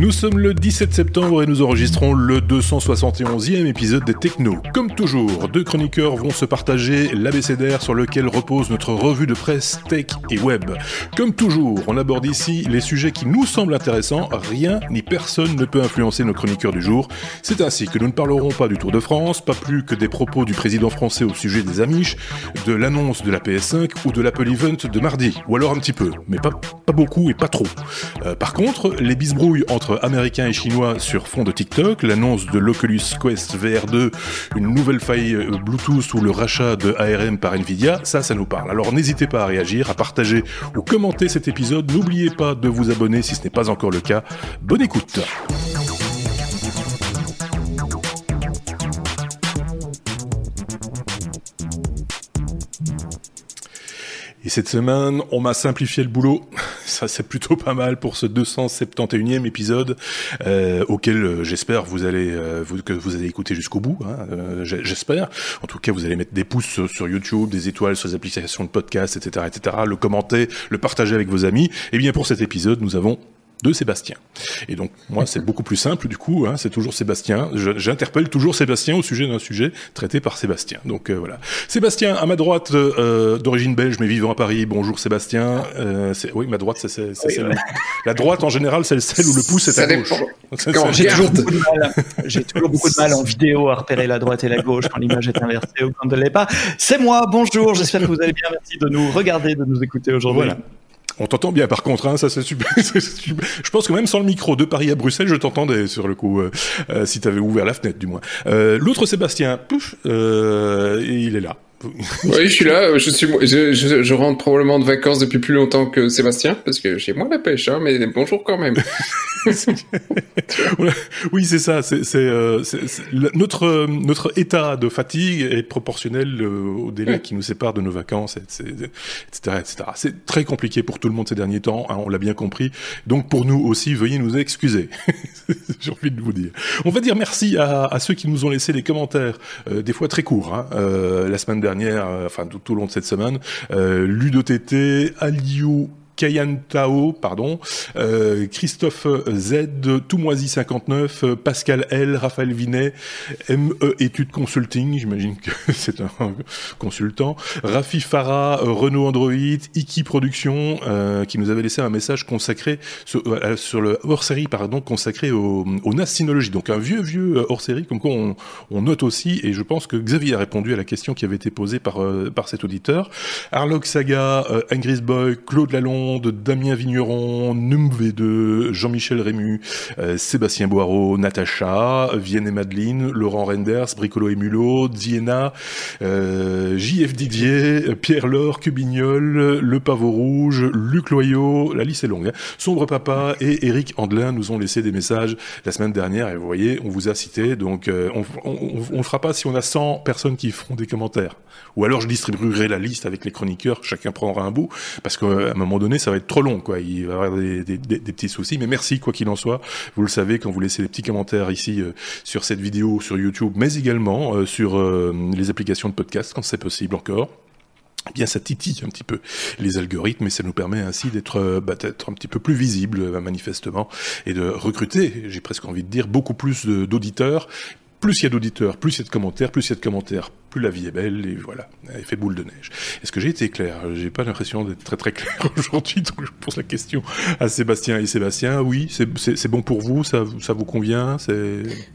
Nous sommes le 17 septembre et nous enregistrons le 271e épisode des Techno. Comme toujours, deux chroniqueurs vont se partager l'abécédaire sur lequel repose notre revue de presse tech et web. Comme toujours, on aborde ici les sujets qui nous semblent intéressants, rien ni personne ne peut influencer nos chroniqueurs du jour. C'est ainsi que nous ne parlerons pas du Tour de France, pas plus que des propos du président français au sujet des Amish, de l'annonce de la PS5 ou de l'Apple Event de mardi, ou alors un petit peu, mais pas, pas beaucoup et pas trop. Euh, par contre, les bisbrouilles entre américains et chinois sur fond de TikTok, l'annonce de l'Oculus Quest VR2, une nouvelle faille Bluetooth ou le rachat de ARM par Nvidia, ça, ça nous parle. Alors n'hésitez pas à réagir, à partager ou commenter cet épisode. N'oubliez pas de vous abonner si ce n'est pas encore le cas. Bonne écoute. Cette semaine, on m'a simplifié le boulot. Ça, c'est plutôt pas mal pour ce 271e épisode euh, auquel euh, j'espère vous allez euh, que vous allez écouter jusqu'au bout. Hein, j'espère. En tout cas, vous allez mettre des pouces sur, YouTube, des étoiles sur les applications de podcast, etc., etc. Le commenter, le partager avec vos amis. Et bien pour cet épisode, nous avons de Sébastien. Et donc moi c'est beaucoup plus simple du coup, hein, c'est toujours Sébastien. J'interpelle toujours Sébastien au sujet d'un sujet traité par Sébastien. Donc euh, voilà. Sébastien à ma droite, euh, d'origine belge mais vivant à Paris. Bonjour Sébastien. Euh, oui ma droite c'est oui, celle. La droite en général c'est celle où le pouce est à gauche. J'ai toujours, beaucoup de mal. J'ai toujours beaucoup de mal en vidéo à repérer la droite et la gauche quand l'image est inversée ou quand elle ne l'est pas. C'est moi. Bonjour. J'espère que vous allez bien. Merci de nous regarder, de nous écouter aujourd'hui. Voilà. On t'entend bien par contre, hein, ça c'est super, super, Je pense que même sans le micro de Paris à Bruxelles, je t'entendais sur le coup, euh, euh, si tu avais ouvert la fenêtre du moins. Euh, L'autre Sébastien, pouf, il est là. Oui, je suis là. Je suis, je, je, je, rentre probablement de vacances depuis plus longtemps que Sébastien parce que j'ai moins la pêche, hein, mais bonjour quand même. oui, c'est ça. C'est euh, notre notre état de fatigue est proportionnel euh, au délai qui nous sépare de nos vacances, etc., etc. C'est très compliqué pour tout le monde ces derniers temps. Hein, on l'a bien compris. Donc pour nous aussi, veuillez nous excuser. j'ai envie de vous dire. On va dire merci à, à, ceux qui nous ont laissé des commentaires, euh, des fois très courts. Hein, euh, la semaine dernière euh, enfin tout, au long de cette semaine, euh, Ludo TT, Aliou Kayantao, pardon, euh, Christophe Z, Toumoisi 59, Pascal L, Raphaël Vinet, ME Études Consulting, j'imagine que c'est un consultant, Rafi Farah, Renault Android, Iki Production, euh, qui nous avait laissé un message consacré sur, euh, sur le hors-série, pardon, consacré au, au donc un vieux vieux euh, hors-série, comme quoi on, on, note aussi, et je pense que Xavier a répondu à la question qui avait été posée par euh, par cet auditeur. Arlog Saga, Angris Boy, Claude Lalonde, de Damien Vigneron, NumV2, Jean-Michel Rému, euh, Sébastien Boireau, Natacha, Vienne et Madeline, Laurent Renders, Bricolo et Mulot, Diana, euh, JF Didier, Pierre Laure, Cubignol, Le Pavot Rouge, Luc Loyau, la liste est longue, hein, Sombre Papa et Eric Andelin nous ont laissé des messages la semaine dernière et vous voyez, on vous a cité, donc euh, on ne fera pas si on a 100 personnes qui feront des commentaires. Ou alors je distribuerai la liste avec les chroniqueurs, chacun prendra un bout, parce qu'à un moment donné, ça va être trop long, quoi. Il va y avoir des, des, petits soucis. Mais merci, quoi qu'il en soit. Vous le savez, quand vous laissez des petits commentaires ici euh, sur cette vidéo, sur YouTube, mais également euh, sur euh, les applications de podcast, quand c'est possible encore. Eh bien, ça titille un petit peu les algorithmes et ça nous permet ainsi d'être bah, un petit peu plus visible, manifestement, et de recruter, j'ai presque envie de dire, beaucoup plus d'auditeurs, plus il y a d'auditeurs, plus il y a de commentaires, plus il y a de commentaires, plus la vie est belle, et voilà, elle fait boule de neige. Est-ce que j'ai été clair? J'ai pas l'impression d'être très très clair aujourd'hui, donc je pose la question à Sébastien et Sébastien. Oui, c'est bon pour vous, ça, ça vous convient?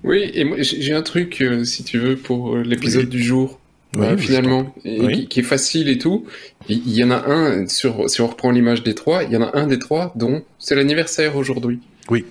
Oui, et moi j'ai un truc, euh, si tu veux, pour euh, l'épisode oui. du jour. Oui, euh, finalement, et, oui. qui, qui, est facile et tout. Il y en a un, sur, si on reprend l'image des trois, il y en a un des trois dont c'est l'anniversaire aujourd'hui. Oui.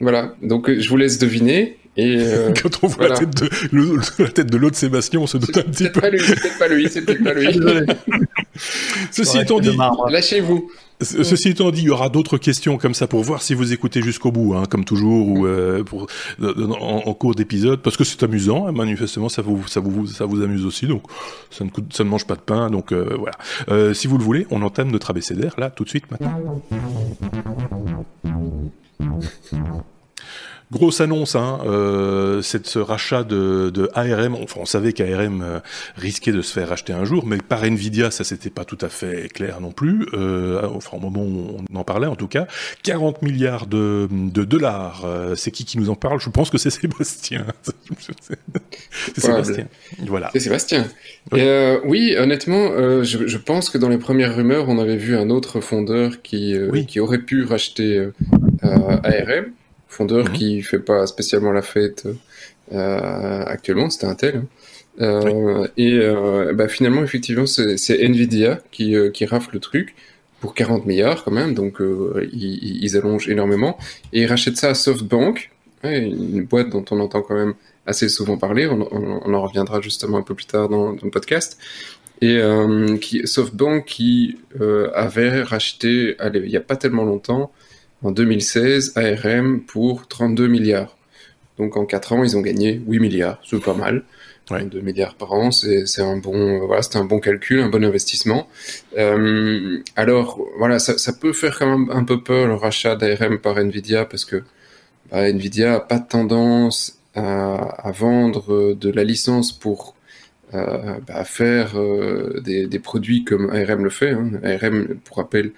Voilà, donc je vous laisse deviner. Et euh, Quand on voit voilà. la tête de, le, la tête de l'autre Sébastien, on se doute un petit peu. Pas lui, c'est peut-être pas lui, c'est peut-être pas lui. Ceci étant dit, lâchez-vous. Ceci étant dit, il y aura d'autres questions comme ça pour voir si vous écoutez jusqu'au bout, hein, comme toujours, ou euh, pour, en, en, cours d'épisode, parce que c'est amusant. Hein, manifestement, ça vous, ça vous, ça vous amuse aussi, donc ça ne, coûte, ça ne mange pas de pain, donc euh, voilà. Euh, si vous le voulez, on entame notre abécédaire là tout de suite maintenant. Grosse annonce, hein, euh, c'est ce rachat de, de ARM. Enfin, on savait qu'ARM euh, risquait de se faire racheter un jour, mais par Nvidia, ça c'était pas tout à fait clair non plus. Euh, enfin, au moment où on en parlait, en tout cas, 40 milliards de, de dollars. Euh, c'est qui qui nous en parle? Je pense que c'est Sébastien. c'est Sébastien. Voilà. C'est Sébastien. Oui. Euh, oui, honnêtement, je, je, pense que dans les premières rumeurs, on avait vu un autre fondeur qui, oui. qui aurait pu racheter ARM fondeur mmh. qui fait pas spécialement la fête euh, actuellement, c'était un tel. Hein. Euh, oui. Et euh, bah, finalement, effectivement, c'est Nvidia qui, euh, qui rafle le truc pour 40 milliards quand même, donc ils, ils, allongent énormément. Et ils rachètent ça à SoftBank, une boîte dont on entend quand même assez souvent parler, on, on, on en reviendra justement un peu plus tard dans, dans le podcast. Et qui, SoftBank qui avait racheté, allez, il n'y a pas tellement longtemps, en 2016 ARM pour 32 milliards. Donc en 4 ans, ils ont gagné 8 milliards, c'est pas mal. Ouais. 2 milliards par an, c'est un bon, voilà, c'est un bon calcul, un bon investissement. Euh, alors voilà, ça, ça, peut faire quand même un peu peur le rachat d'ARM par Nvidia parce que bah, Nvidia a pas tendance à, à, vendre de la licence pour euh, bah, faire euh, des, des, produits comme ARM le fait. Hein. ARM, pour rappel,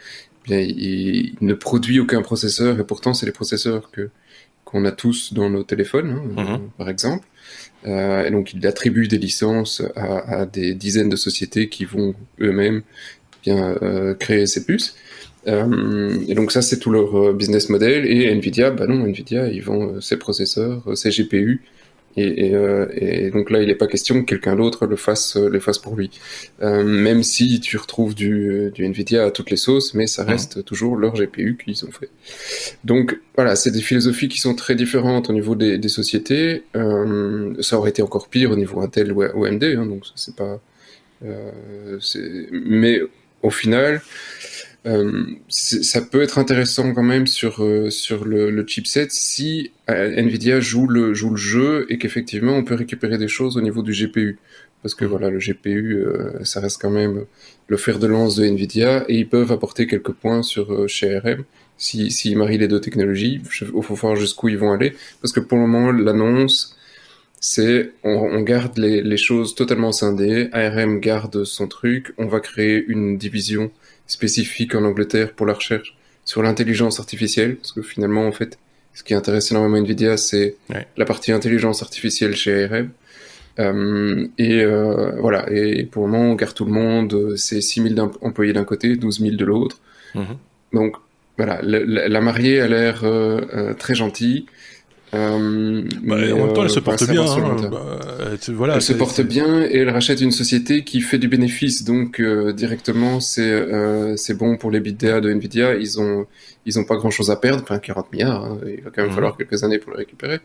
il, ne produit aucun processeur et pourtant c'est les processeurs que qu'on a tous dans nos téléphones, hein, -hmm. par exemple. Euh, et donc il attribue des licences à, à, des dizaines de sociétés qui vont eux-mêmes bien euh, créer ces puces. Euh, et donc ça c'est tout leur business model. Et Nvidia, bah non, Nvidia ils vendent ses processeurs, ses GPU et, et, euh, et, donc là, il n'est pas question que quelqu'un d'autre le fasse, euh, le fasse pour lui. Euh, même si tu retrouves du, du, Nvidia à toutes les sauces, mais ça reste mmh. toujours leur GPU qu'ils ont fait. Donc voilà, c'est des philosophies qui sont très différentes au niveau des, des sociétés. Euh, ça aurait été encore pire au niveau Intel ou AMD, hein, donc c'est pas. Euh, mais au final, ça peut être intéressant quand même sur, euh, sur le, le, chipset si euh, Nvidia joue le, joue le jeu et qu'effectivement on peut récupérer des choses au niveau du GPU. Parce que voilà, le GPU, euh, ça reste quand même le fer de lance de Nvidia et ils peuvent apporter quelques points sur euh, chez ARM s'ils si, si marient les deux technologies. Il faut voir jusqu'où ils vont aller. Parce que pour le moment, l'annonce, c'est on, on, garde les, les, choses totalement scindées. ARM garde son truc. On va créer une division spécifique en Angleterre pour la recherche sur l'intelligence artificielle, parce que finalement, en fait, ce qui intéresse énormément Nvidia, c'est ouais. la partie intelligence artificielle chez ARM. Euh, et euh, voilà, et pour le moment, on garde tout le monde, c'est 6 000 employés d'un côté, 12 000 de l'autre. -hmm. Donc voilà, la, la mariée a l'air euh, euh très gentille. Euh, bah, mais, en même temps, elle se porte bien. Hein, bah, voilà, elle se porte bien et elle rachète une société qui fait du bénéfice. Donc euh, directement, c'est euh, c'est bon pour les BitDA de Nvidia. Ils ont ils ont pas grand chose à perdre. Enfin, 40 milliards. Hein, il va quand même mmh. falloir quelques années pour le récupérer.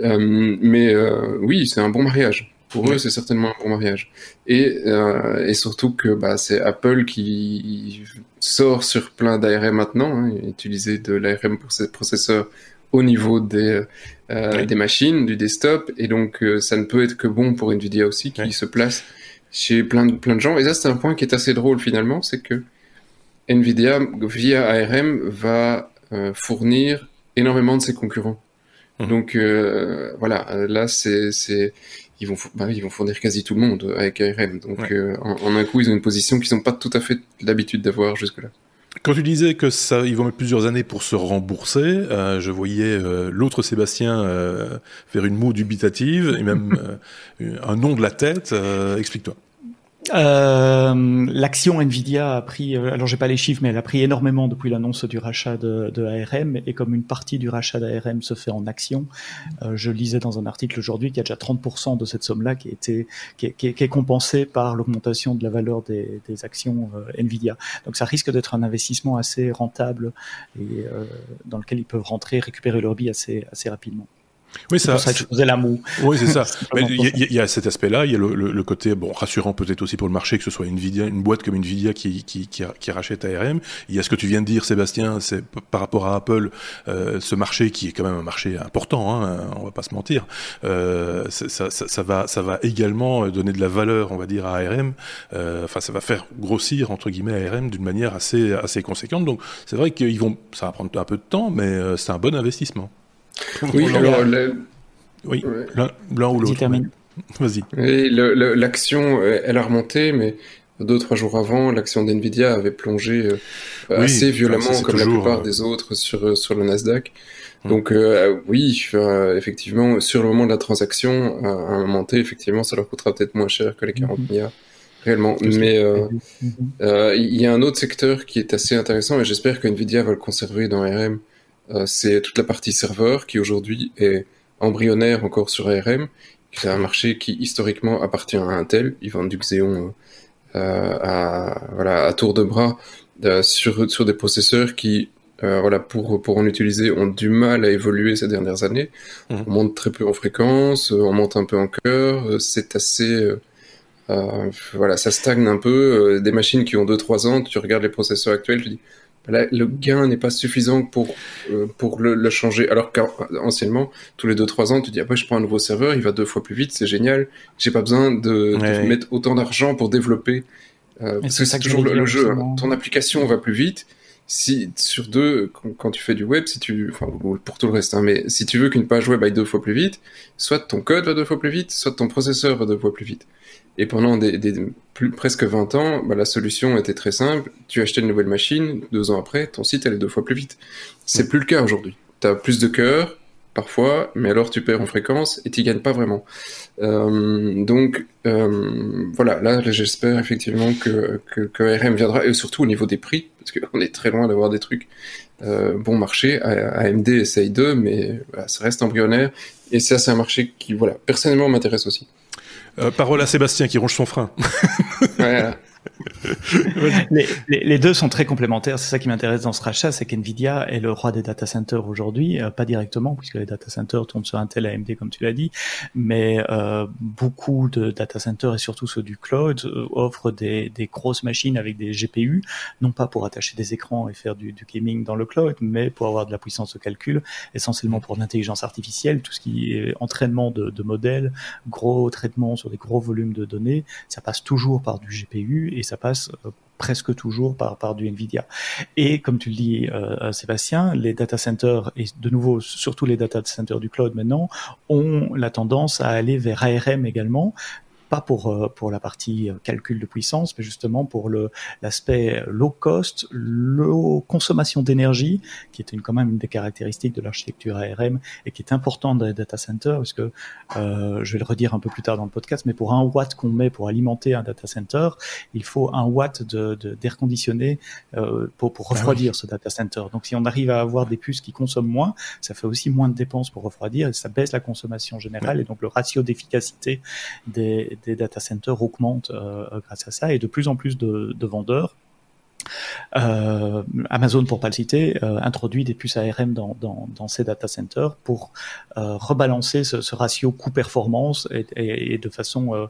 Euh, mais euh, oui, c'est un bon mariage. Pour eux, c'est certainement un bon mariage. Et, euh, et surtout que bah, c'est Apple qui sort sur plein d'ARM maintenant, hein, utiliser de l'ARM pour ses processeurs au niveau des, euh, oui. des machines, du desktop, et donc euh, ça ne peut être que bon pour Nvidia aussi, qui oui. se place chez plein de, plein de gens. Et ça, c'est un point qui est assez drôle finalement, c'est que Nvidia, via ARM, va euh, fournir énormément de ses concurrents. Mmh. Donc voilà, là, c'est, c'est, ils vont, bah, ils vont fournir quasi tout le monde avec ARM. Donc ouais. en, en, un coup, ils ont une position qu'ils n'ont pas tout à fait l'habitude d'avoir jusque-là. Quand tu disais que ça, ils vont mettre plusieurs années pour se rembourser, euh, je voyais euh, l'autre Sébastien euh, faire une moue dubitative et même euh, un nom de la tête. Euh, explique-toi. Euh, L'action Nvidia a pris, euh, alors j'ai pas les chiffres, mais elle a pris énormément depuis l'annonce du rachat de, ARM. Et comme une partie du rachat d'ARM se fait en actions, euh, je lisais dans un article aujourd'hui qu'il y a déjà 30% de cette somme-là qui, était, qui, qui, compensée par l'augmentation de la valeur des, actions euh, Nvidia. Donc ça risque d'être un investissement assez rentable et dans lequel ils peuvent rentrer, récupérer leur billes assez, assez rapidement. Oui, ça, ça que je faisais la moue. Oui, c'est ça. Il y, y, a cet aspect-là, il y a le, le, le, côté bon rassurant peut-être aussi pour le marché que ce soit Nvidia, une boîte comme Nvidia qui, qui, qui, qui rachète ARM. Il y a ce que tu viens de dire, Sébastien, c'est par rapport à Apple, euh, ce marché qui est quand même un marché important, hein, on va pas se mentir. Euh, ça, ça, ça, va, ça va également donner de la valeur, on va dire, à ARM. Euh, enfin, ça va faire grossir entre guillemets ARM d'une manière assez, assez conséquente. Donc, c'est vrai qu'ils vont, ça va prendre un peu de temps, mais euh, c'est un bon investissement. oui, alors oui, l'un ou l'autre. Vas-y. L'action, elle a remonté, mais deux trois jours avant, l'action d'Nvidia avait plongé euh, assez violemment, comme la plupart des autres sur sur le Nasdaq. Hum. Donc oui, effectivement, sur le moment de la transaction, à un moment T, effectivement, ça leur coûtera peut-être moins cher que les 40 hum. milliards réellement. Mais euh, euh, il y a un autre secteur qui est assez intéressant et j'espère que Nvidia va le conserver dans ARM. Euh, c'est toute la partie serveur qui aujourd'hui est embryonnaire encore sur ARM. C'est un marché qui historiquement appartient à Intel. Ils vendent du Xeon à, voilà, à tour de bras sur, sur des processeurs qui voilà, pour, pour en utiliser, ont du mal à évoluer ces dernières années. Mmh. On monte très peu en fréquence, on monte un peu en cœur, c'est assez euh, voilà, ça stagne un peu. Euh, des machines qui ont 2-3 ans, tu regardes les processeurs actuels, tu dis, le gain n'est pas suffisant pour euh, pour le, le, changer. Alors qu'anciennement, tous les 2-3 ans, tu dis après je prends un nouveau serveur, il va deux fois plus vite, c'est génial. J'ai pas besoin de, de mettre autant d'argent pour développer. Euh, parce que c'est toujours le, jeu. Hein. Ton application va plus vite. Si sur deux, quand, tu fais du web, si tu, enfin pour tout le reste, hein, mais si tu veux qu'une page web aille deux fois plus vite, soit ton code va deux fois plus vite, soit ton processeur va deux fois plus vite. Et pendant des, plus, presque 20 ans, bah, la solution était très simple. Tu achetais une nouvelle machine, deux ans après, ton site allait deux fois plus vite. C'est plus le cas aujourd'hui. Tu as plus de cœur, parfois, mais alors tu perds en fréquence et tu gagnes pas vraiment. Euh, donc euh, voilà, là j'espère effectivement que, que, que, RM viendra, et surtout au niveau des prix, parce qu'on est très loin d'avoir des trucs euh, bon marché. AMD essaye d'eux, mais ça reste embryonnaire, et ça c'est un marché qui, voilà, personnellement m'intéresse aussi. Euh, parole à Sébastien qui ronge son frein. les, deux sont très complémentaires. C'est ça qui m'intéresse dans ce rachat, c'est qu'NVIDIA est le roi des data centers aujourd'hui, euh, pas directement puisque les data centers tournent sur Intel AMD comme tu l'as dit, mais euh, beaucoup de data centers et surtout ceux du cloud euh, offrent des, des, grosses machines avec des GPU, non pas pour attacher des écrans et faire du, du, gaming dans le cloud, mais pour avoir de la puissance de calcul, essentiellement pour l'intelligence artificielle, tout ce qui est entraînement de, de modèles, gros traitement sur des gros volumes de données, ça passe toujours par du GPU et ça passe euh, presque toujours par, du Nvidia. Et comme tu le dis, euh, Sébastien, les data centers, et de nouveau, surtout les data centers du cloud maintenant, ont la tendance à aller vers ARM également, pas pour euh, pour la partie euh, calcul de puissance, mais justement pour le l'aspect low cost, low consommation d'énergie, qui est une, quand même une des caractéristiques de l'architecture ARM et qui est importante dans les data centers, parce que euh, je vais le redire un peu plus tard dans le podcast, mais pour un watt qu'on met pour alimenter un data center, il faut un watt de d'air conditionné euh, pour pour ah refroidir ce data center. Donc si on arrive à avoir des puces qui consomment moins, ça fait aussi moins de dépenses pour refroidir et ça baisse la consommation générale et donc le ratio d'efficacité des, des data centers augmentent euh, grâce à ça. Et de plus en plus de vendeurs euh, Amazon, pour pas le citer, euh, introduit des puces ARM dans, dans, dans ses data centers pour euh, rebalancer ce, ce ratio coût-performance et, et, et, de façon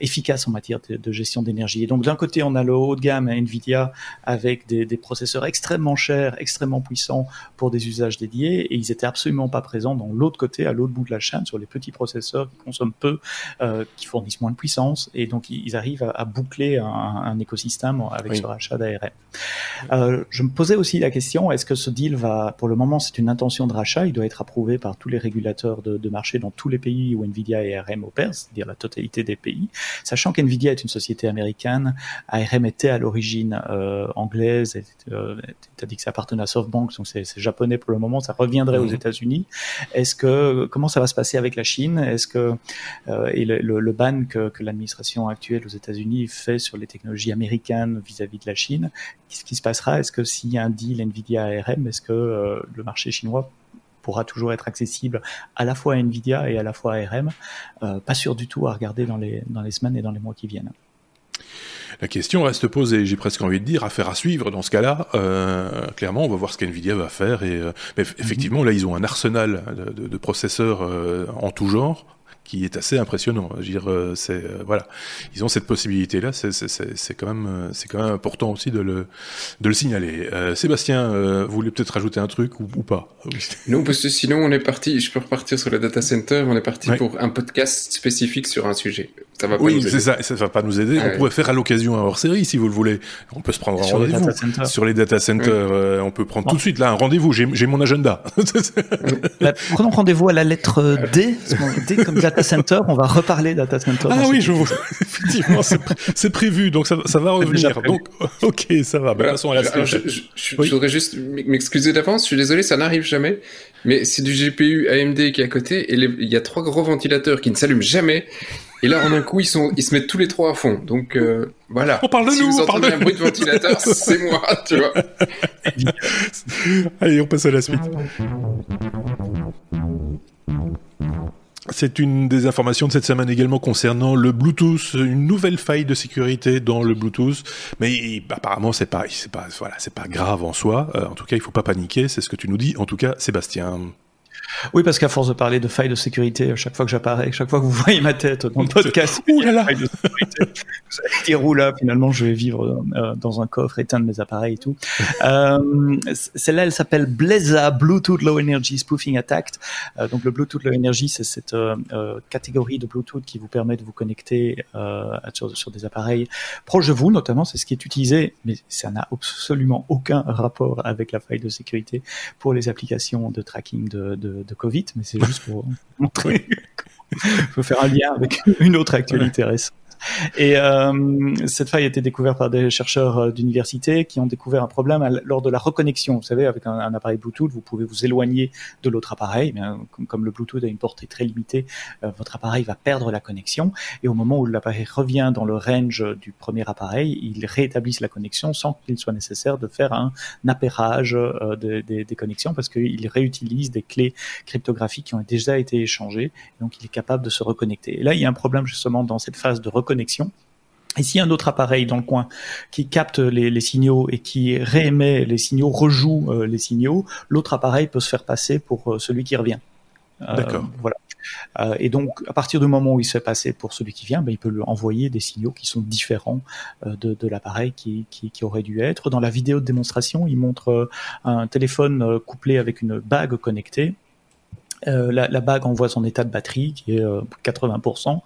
efficace en matière de, de gestion d'énergie. Et donc d'un côté, on a le haut de gamme Nvidia avec des, des, processeurs extrêmement chers, extrêmement puissants pour des usages dédiés, et ils étaient absolument pas présents dans l'autre côté, à l'autre bout de la chaîne, sur les petits processeurs qui consomment peu, qui fournissent moins de puissance, et donc ils arrivent à, à boucler un, un, écosystème avec oui. ce rachat d'ARM. Euh, je me posais aussi la question est-ce que ce deal va, pour le moment, c'est une intention de rachat, il doit être approuvé par tous les régulateurs de, de marché dans tous les pays où Nvidia et ARM opèrent, c'est-à-dire la totalité des pays, sachant qu'Nvidia est une société américaine, ARM était à l'origine euh, anglaise, euh, tu as dit que ça appartenait à SoftBank, donc c'est japonais pour le moment, ça reviendrait aux mhm. États-Unis. Est-ce que comment ça va se passer avec la Chine? Est-ce que euh, et le, le, le, ban que, que l'administration actuelle aux États-Unis fait sur les technologies américaines vis-à-vis -vis de la Chine Qu'est-ce qui se passera? Est-ce que s'il y a un deal Nvidia ARM, est-ce que euh, le marché chinois pourra toujours être accessible à la fois à Nvidia et à la fois à ARM euh, Pas sûr du tout à regarder dans les, dans les semaines et dans les mois qui viennent. La question reste posée, j'ai presque envie de dire, affaire à suivre dans ce cas-là. Euh, clairement, on va voir ce qu'NVIDIA va faire. Et, euh, mais effectivement, mm -hmm. là, ils ont un arsenal de, de, de processeurs euh, en tout genre qui est assez impressionnant. Je veux dire, euh, c'est euh, voilà, ils ont cette possibilité-là. C'est quand même euh, c'est quand même important aussi de le de le signaler. Euh, Sébastien, euh, vous voulez peut-être rajouter un truc ou, ou pas? Non, parce que sinon on est parti. Je peux repartir sur le data center. On est parti ouais. pour un podcast spécifique sur un sujet. Ça va pas oui, c'est ça, ça va pas nous aider. on pourrait faire à l'occasion un hors-série si vous le voulez. On peut se prendre un rendez-vous sur les data centers. Euh, on peut prendre tout de suite là un rendez-vous. J'ai mon agenda. Bah, prenons rendez-vous à la lettre D. D comme data center, on va reparler data center. Ah oui, je vois. Effectivement, c'est prévu, donc ça, ça va revenir. Donc, ok, ça va. Bah, de toute façon, je, je, je, voudrais juste m'excuser d'avance. Je suis désolé, ça n'arrive jamais. Mais c'est du GPU AMD qui est à côté et il y a trois gros ventilateurs qui ne s'allument jamais. Et là, en un coup, ils, sont, ils se mettent tous les trois à fond. Donc euh, voilà. On parle de si nous, vous on parle de un bruit de ventilateur, c'est moi, tu vois. Allez, on passe à la suite. C'est une des informations de cette semaine également concernant le Bluetooth, une nouvelle faille de sécurité dans le Bluetooth. Mais apparemment, c'est pas, c'est pas, voilà, c'est pas grave en soi. Euh, en tout cas, il faut pas paniquer. C'est ce que tu nous dis. En tout cas, Sébastien. Oui, parce qu'à force de parler de failles de sécurité, chaque fois que j'apparais, chaque fois que vous voyez ma tête dans le podcast, ouh là là, vous allez là, finalement, je vais vivre euh, dans un coffre, éteindre mes appareils et tout. euh, Celle-là, elle s'appelle Bleza Bluetooth Low Energy Spoofing Attack. Euh, donc le Bluetooth Low Energy, c'est cette catégorie de Bluetooth qui vous permet de vous connecter sur, sur, des appareils proches de vous, notamment. C'est ce qui est utilisé, mais ça n'a absolument aucun rapport avec la faille de sécurité pour les applications de tracking de, de de, Covid, mais c'est juste pour montrer. Il faut faire un lien avec une autre actualité récente. Et euh, cette faille a été découverte par des chercheurs euh, d'université qui ont découvert un problème lors de la reconnexion. Vous savez, avec un, appareil Bluetooth, vous pouvez vous éloigner de l'autre appareil. Mais, comme, le Bluetooth a une portée très limitée, euh, votre appareil va perdre la connexion. Et au moment où l'appareil revient dans le range du premier appareil, il rétablisse la connexion sans qu'il soit nécessaire de faire un appairage des, connexions parce qu'il réutilise des clés cryptographiques qui ont déjà été échangées. Donc, il est capable de se reconnecter. Et là, il y a un problème justement dans cette phase de reconnexion connexion. Et s'il y a un autre appareil dans le coin qui capte les, signaux et qui réémet les signaux, rejoue euh, les signaux, l'autre appareil peut se faire passer pour euh, celui qui revient. Euh, D'accord. Voilà. et donc, à partir du moment où il se fait passer pour celui qui vient, ben, il peut lui envoyer des signaux qui sont différents de, l'appareil qui, qui, qui, aurait dû être. Dans la vidéo de démonstration, il montre un téléphone couplé avec une bague connectée euh, la, bague envoie son état de batterie qui est 80%. Euh,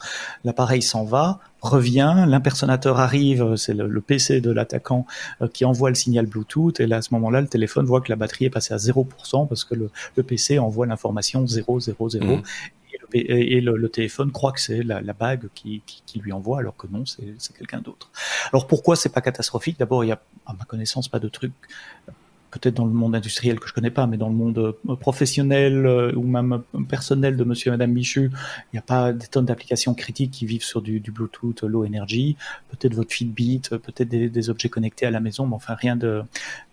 L'appareil s'en va, revient, l'impersonateur arrive, c'est le, PC de l'attaquant euh, qui envoie le signal Bluetooth et là à ce moment-là le téléphone voit que la batterie est passée à 0% parce que le, PC envoie l'information 000 mmh. et, le, téléphone croit que c'est la, bague qui, qui, lui envoie alors que non c'est quelqu'un d'autre. Alors pourquoi c'est pas catastrophique? D'abord il y a à ma connaissance pas de truc peut-être dans le monde industriel que je connais pas, mais dans le monde euh, professionnel euh, ou même personnel de monsieur et madame Michu, il n'y a pas des tonnes d'applications critiques qui vivent sur du, Bluetooth low energy, peut-être votre Fitbit, peut-être des, objets connectés à la maison, mais enfin rien de,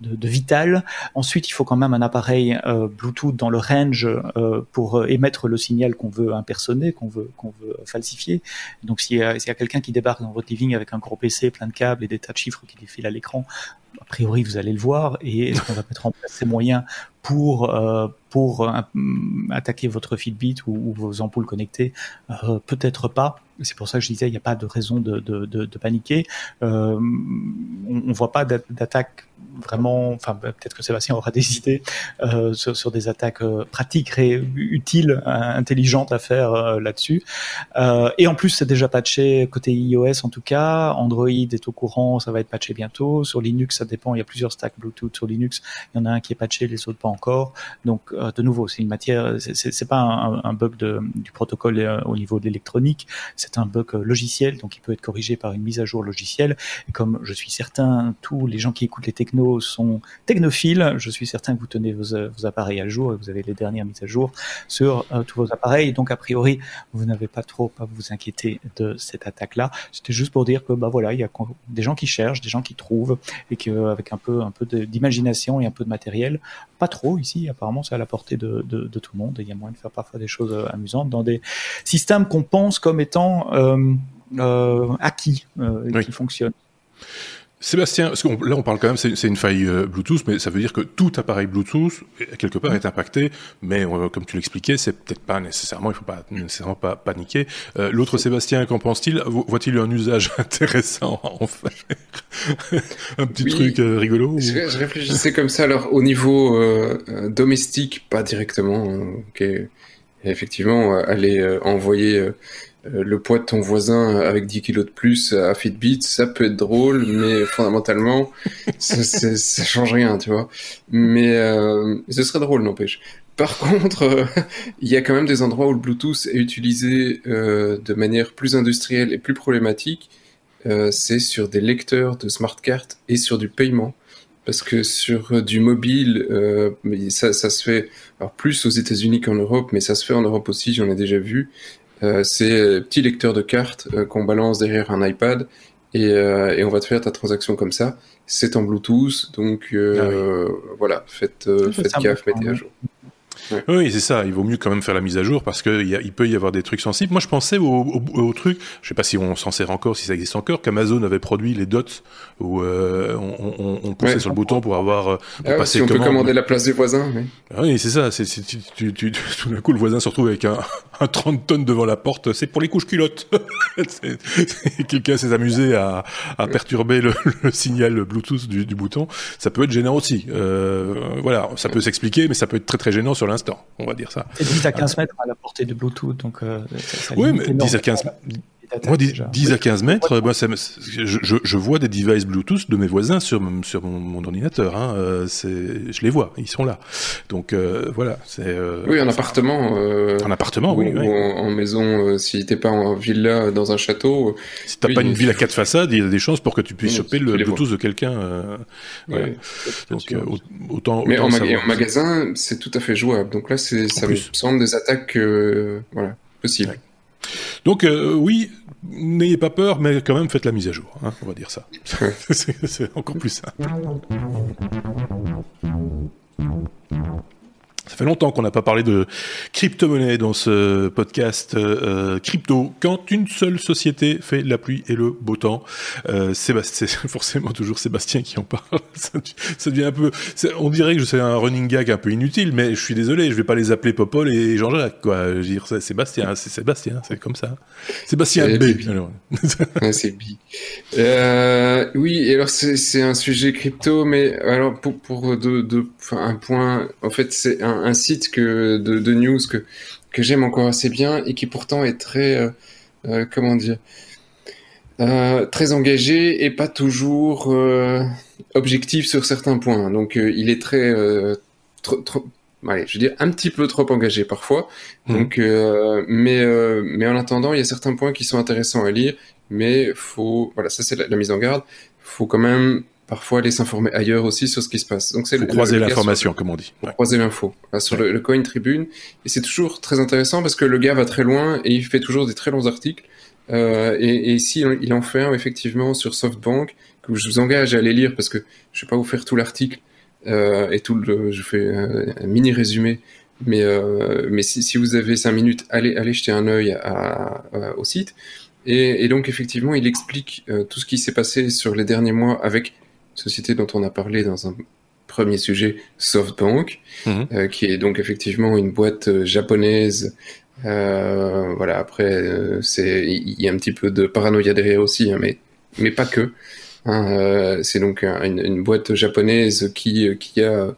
vital. Ensuite, il faut quand même un appareil euh, Bluetooth dans le range pour émettre le signal qu'on veut impersoner, qu'on veut, qu'on veut falsifier. Donc s'il y a, a quelqu'un qui débarque dans votre living avec un gros PC plein de câbles et des tas de chiffres qui défilent à l'écran, a priori vous allez le voir et est-ce qu'on va mettre en place ces moyens pour euh, pour euh, attaquer votre Fitbit ou, vos ampoules connectées euh, Peut-être pas. C'est pour ça que je disais il n'y a pas de raison de, de, de, paniquer. on ne voit pas d'attaque vraiment, enfin peut-être que Sébastien aura des idées euh, sur, sur, des attaques euh, pratiques, utiles, intelligentes à faire euh, là-dessus. Euh, et en plus, c'est déjà patché côté iOS en tout cas. Android est au courant, ça va être patché bientôt. Sur Linux, ça dépend. Il y a plusieurs stacks Bluetooth sur Linux. Il y en a un qui est patché, les autres pas Donc de nouveau, c'est une matière, c'est pas un, un, bug de, du protocole au niveau de l'électronique, c'est un bug logiciel, donc il peut être corrigé par une mise à jour logicielle. Et comme je suis certain, tous les gens qui écoutent les technos sont technophiles. Je suis certain que vous tenez vos, appareils à jour et vous avez les dernières mises à jour sur euh, tous vos appareils. Donc, a priori, vous n'avez pas trop à vous inquiéter de cette attaque-là. C'était juste pour dire que, bah voilà, il y a des gens qui cherchent, des gens qui trouvent et qu'avec un peu, un peu d'imagination et un peu de matériel, pas trop ici, apparemment, c'est à la portée de, tout le monde et il y a moyen de faire parfois des choses euh, amusantes dans des systèmes qu'on pense comme étant euh, acquis, qui fonctionnent. Sébastien, là on parle quand même, c'est une faille euh, Bluetooth, mais ça veut dire que tout appareil Bluetooth quelque part est impacté, mais euh, comme tu l'expliquais, c'est peut-être pas nécessairement, il faut pas nécessairement pas paniquer. Euh, l'autre Sébastien, qu'en pense-t-il? Voit-il un usage intéressant à en faire? Un petit truc rigolo je, réfléchissais comme ça, alors au niveau domestique, pas directement. effectivement, aller envoyer le poids de ton voisin avec 10 kilos de plus à Fitbit, ça peut être drôle, mais fondamentalement, ça, ça, change rien, tu vois. Mais ce serait drôle, n'empêche. Par contre, il y a quand même des endroits où le Bluetooth est utilisé de manière plus industrielle et plus problématique. c'est sur des lecteurs de smart cartes et sur du paiement parce que sur euh, du mobile, euh, ça, ça, se fait alors plus aux États-Unis qu'en Europe, mais ça se fait en Europe aussi, j'en ai déjà vu. Euh, c'est euh, petit lecteur de cartes euh, qu'on balance derrière un iPad et, et, on va te faire ta transaction comme ça. C'est en Bluetooth, donc ah voilà, faites, faites gaffe, mettez à jour. Oui, c'est ça. Il vaut mieux quand même faire la mise à jour parce qu'il il peut y avoir des trucs sensibles. Moi, je pensais au, au, au truc, je sais pas si on s'en sert encore, si ça existe encore, qu'Amazon avait produit les dots où euh, on, on, on, poussait sur le bouton pour avoir euh, pour ah, passer si on peut commander la place des voisins. Oui, ah oui c'est ça. C'est, tu, tu, tu, tout d'un coup, le voisin se retrouve avec un, un 30 tonnes devant la porte. C'est pour les couches culottes. Quelqu'un s'est amusé à, à perturber le, le, signal Bluetooth du, du, bouton. Ça peut être gênant aussi. Euh, voilà, ça peut s'expliquer, mais ça peut être très très gênant sur l'instant. On va dire ça. C'est 10 à 15 mètres à la portée de Bluetooth, donc. Euh, ça, ça oui, mais 10 à 15 Moi, 10, à 15 mètres, moi, ça, je, je, je, vois des devices Bluetooth de mes voisins sur, sur mon, mon ordinateur. Hein. Euh, je les vois, ils sont là. Donc euh, voilà. Euh, oui, en appartement. Euh, en appartement, oui. Ou oui. En, en, maison, euh, si t'es pas en villa, dans un château. Si t'as oui, pas une ville à quatre façades, il y a des chances pour que tu puisses choper le Bluetooth de quelqu'un. Ouais. Donc autant. Mais autant en, ma en magasin, c'est tout à fait jouable. Donc là, ça me semble des attaques, voilà, possibles. Ouais. Donc euh, oui, n'ayez pas peur, mais quand même faites la mise à jour, hein, on va dire ça. c'est encore plus simple. Ça fait longtemps qu'on n'a pas parlé de crypto-monnaie dans ce podcast euh, crypto. Quand une seule société fait la pluie et le beau temps, euh, c'est forcément toujours Sébastien qui en parle. ça, ça devient un peu, on dirait que c'est un running gag un peu inutile, mais je suis désolé, je vais pas les appeler Popol et Jean-Jacques. Quoi, je veux dire, Sébastien, c'est Sébastien, c'est comme ça. Sébastien B. c'est B. Euh, oui, alors c'est un sujet crypto, mais alors pour, pour de, de, un point, en fait, c'est un un, site que, de, de, news que, que j'aime encore assez bien et qui pourtant est très, euh, euh, comment dire, euh, très engagé et pas toujours euh, objectif sur certains points. Donc euh, il est très, trop, trop, allez, je veux dire un petit peu trop engagé parfois. Mmh. Donc, mais, mais en attendant, il y a certains points qui sont intéressants à lire. Mais faut, voilà, ça c'est la, la mise en garde. Faut quand même parfois aller s'informer ailleurs aussi sur ce qui se passe. Donc c'est croiser l'information, comme on dit. Ouais. Croiser l'info sur ouais. le, le, Coin Tribune et c'est toujours très intéressant parce que le gars va très loin et il fait toujours des très longs articles. Euh, et, et ici, il en fait un effectivement sur SoftBank que je vous engage à aller lire parce que je vais pas vous faire tout l'article euh, et tout le, je fais un mini résumé. Mais euh, mais si, si, vous avez cinq minutes, allez allez jeter un œil à, à, au site. Et, et, donc effectivement, il explique euh, tout ce qui s'est passé sur les derniers mois avec société dont on a parlé dans un premier sujet, SoftBank, mmh. euh, qui est donc effectivement une boîte euh, japonaise. Euh, voilà, après, c'est il y a un petit peu de paranoïa derrière aussi, hein, mais mais pas que. Hein, euh, c'est donc un, une, une, boîte japonaise qui qui a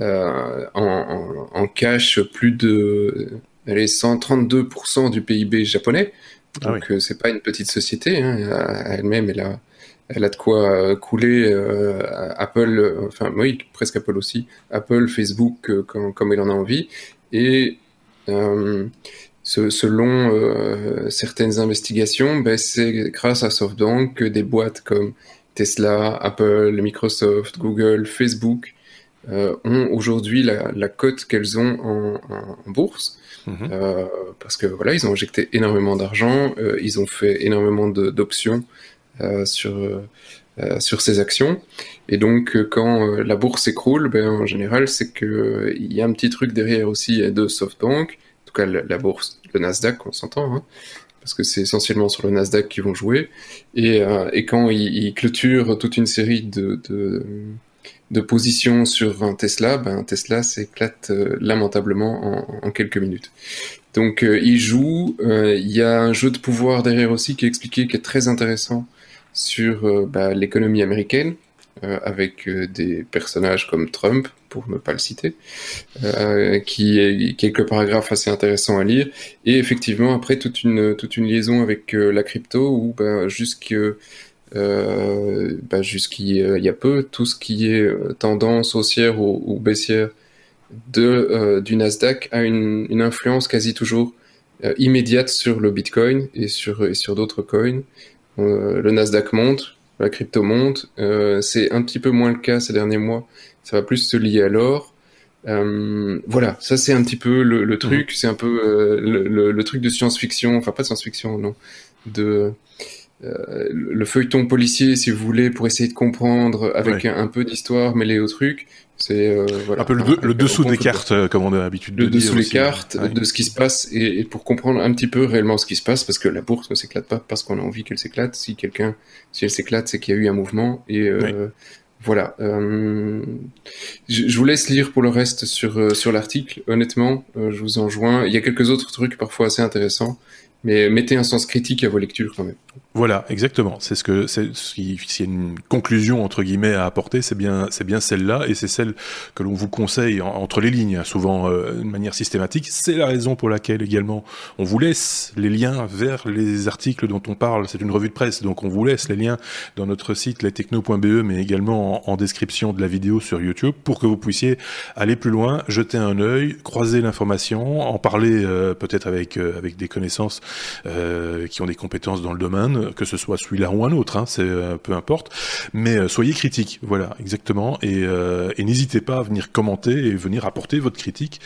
en, en, en, cash plus de allez, 132% du PIB japonais. Donc ah oui. c'est pas une petite société. Hein, elle-même, elle a elle a de quoi euh, couler euh, Apple, euh, enfin oui, presque Apple aussi, Apple, Facebook, comme, comme elle en a envie. Et euh, ce, selon certaines investigations, ben, c'est grâce à SoftBank que des boîtes comme Tesla, Apple, Microsoft, Google, Facebook ont aujourd'hui la, la cote qu'elles ont en, en, en bourse. Mmh. Euh, parce que voilà, ils ont injecté énormément d'argent, ils ont fait énormément d'options sur euh, sur ces actions. Et donc, euh, quand la bourse s'écroule, ben, en général, c'est que il y a un petit truc derrière aussi de SoftBank, en tout cas la, bourse, le Nasdaq, on s'entend, hein, parce que c'est essentiellement sur le Nasdaq qu'ils vont jouer. Et, euh, et quand ils, ils, clôturent toute une série de, de, positions sur un Tesla, ben Tesla s'éclate euh, lamentablement en, quelques minutes. Donc euh, il joue, il y a un jeu de pouvoir derrière aussi qui est expliqué, qui est très intéressant sur euh, bah, l'économie américaine, euh, avec euh, des personnages comme Trump, pour ne pas le citer, qui est quelques paragraphes assez intéressants à lire, et effectivement après toute une toute une liaison avec la crypto où bah, bah, jusqu'il y a peu tout ce qui est tendance haussière ou, ou baissière de du Nasdaq a une, une influence quasi toujours immédiate sur le Bitcoin et sur et sur d'autres coins. Le Nasdaq monte, la crypto monte. Euh, c'est un petit peu moins le cas ces derniers mois. Ça va plus se lier à l'or. Euh, voilà, ça c'est un petit peu le, truc. Mhm. C'est un peu euh, le, truc de science-fiction, enfin pas de science-fiction, non, de le feuilleton policier, si vous voulez, pour essayer de comprendre avec un, peu d'histoire mêlé au truc. C'est euh, voilà, un peu le, dessous des cartes, euh, comme on a l'habitude de le dire. Le dessous des cartes, de ce qui se passe, et, pour comprendre un petit peu réellement ce qui se passe, parce que la bourse ne s'éclate pas parce qu'on a envie qu'elle s'éclate. Si quelqu'un, si elle s'éclate, c'est qu'il y a eu un mouvement. Et euh, voilà. Euh, je, je, vous laisse lire pour le reste sur euh, sur l'article. Honnêtement, je vous enjoins. Il y a quelques autres trucs parfois assez intéressants, mais mettez un sens critique à vos lectures quand même. Voilà, exactement. C'est ce que c'est y a une conclusion entre guillemets à apporter, c'est bien c'est bien celle-là et c'est celle que l'on vous conseille entre les lignes, hein, souvent euh, de manière systématique. C'est la raison pour laquelle également on vous laisse les liens vers les articles dont on parle. C'est une revue de presse, donc on vous laisse les liens dans notre site lestechno.be, mais également en, description de la vidéo sur YouTube pour que vous puissiez aller plus loin, jeter un œil, croiser l'information, en parler euh, peut-être avec euh, avec des connaissances qui ont des compétences dans le domaine que ce soit celui-là ou un autre, hein, c'est euh, peu importe. Mais euh, soyez critique, voilà, exactement, et, euh, et n'hésitez pas à venir commenter et venir apporter votre critique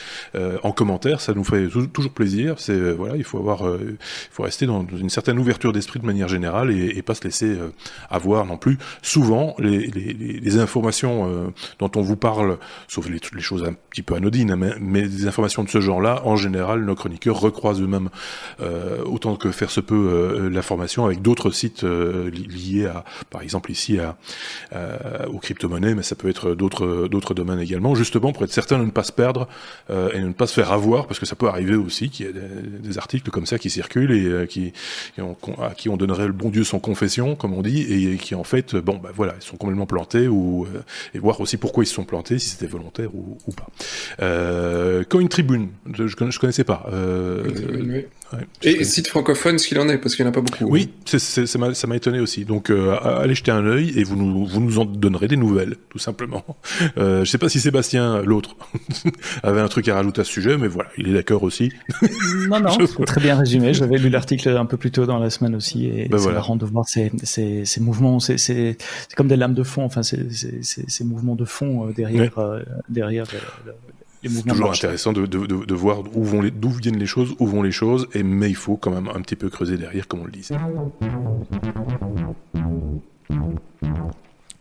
en commentaire, ça nous fait toujours plaisir. C'est voilà, il faut avoir, il faut rester dans une certaine ouverture d'esprit de manière générale et, et pas se laisser avoir non plus. Souvent, les, informations dont on vous parle, sauf les, choses un petit peu anodines, hein, mais, mais, des informations de ce genre-là, en général, nos chroniqueurs recroisent eux-mêmes autant que faire se peut l'information avec d'autres sites euh, liés à, par exemple ici à, aux crypto-monnaies, mais ça peut être d'autres d'autres domaines également, justement pour être certain de ne pas se perdre euh, et de ne pas se faire avoir, parce que ça peut arriver aussi qu'il y ait des, articles comme ça qui circulent et euh, qui, à qui on donnerait le bon Dieu sans confession, comme on dit, et, qui en fait, bon, bah voilà, ils sont complètement plantés ou et voir aussi pourquoi ils se sont plantés, si c'était volontaire ou, pas. Euh, Coin Tribune, je, je connaissais pas. Euh, et site francophone, ce qu'il en est, parce qu'il n'y en a pas beaucoup. Oui, ça m'a étonné aussi. Donc, euh, allez jeter un œil et vous nous, vous nous en donnerez des nouvelles, tout simplement. Euh, je sais pas si Sébastien, l'autre, avait un truc à rajouter à ce sujet, mais voilà, il est d'accord aussi. non, non, très bien résumé. J'avais lu l'article un peu plus tôt dans la semaine aussi, et ben c'est marrant de voir ces, ces, ces mouvements. C'est comme des lames de fond, enfin, ces, ces mouvements de fond euh, derrière, c'est toujours intéressant de, de, de, de voir d'où vont les, d'où viennent les choses, où vont les choses, et mais il faut quand même un petit peu creuser derrière, comme on le disait.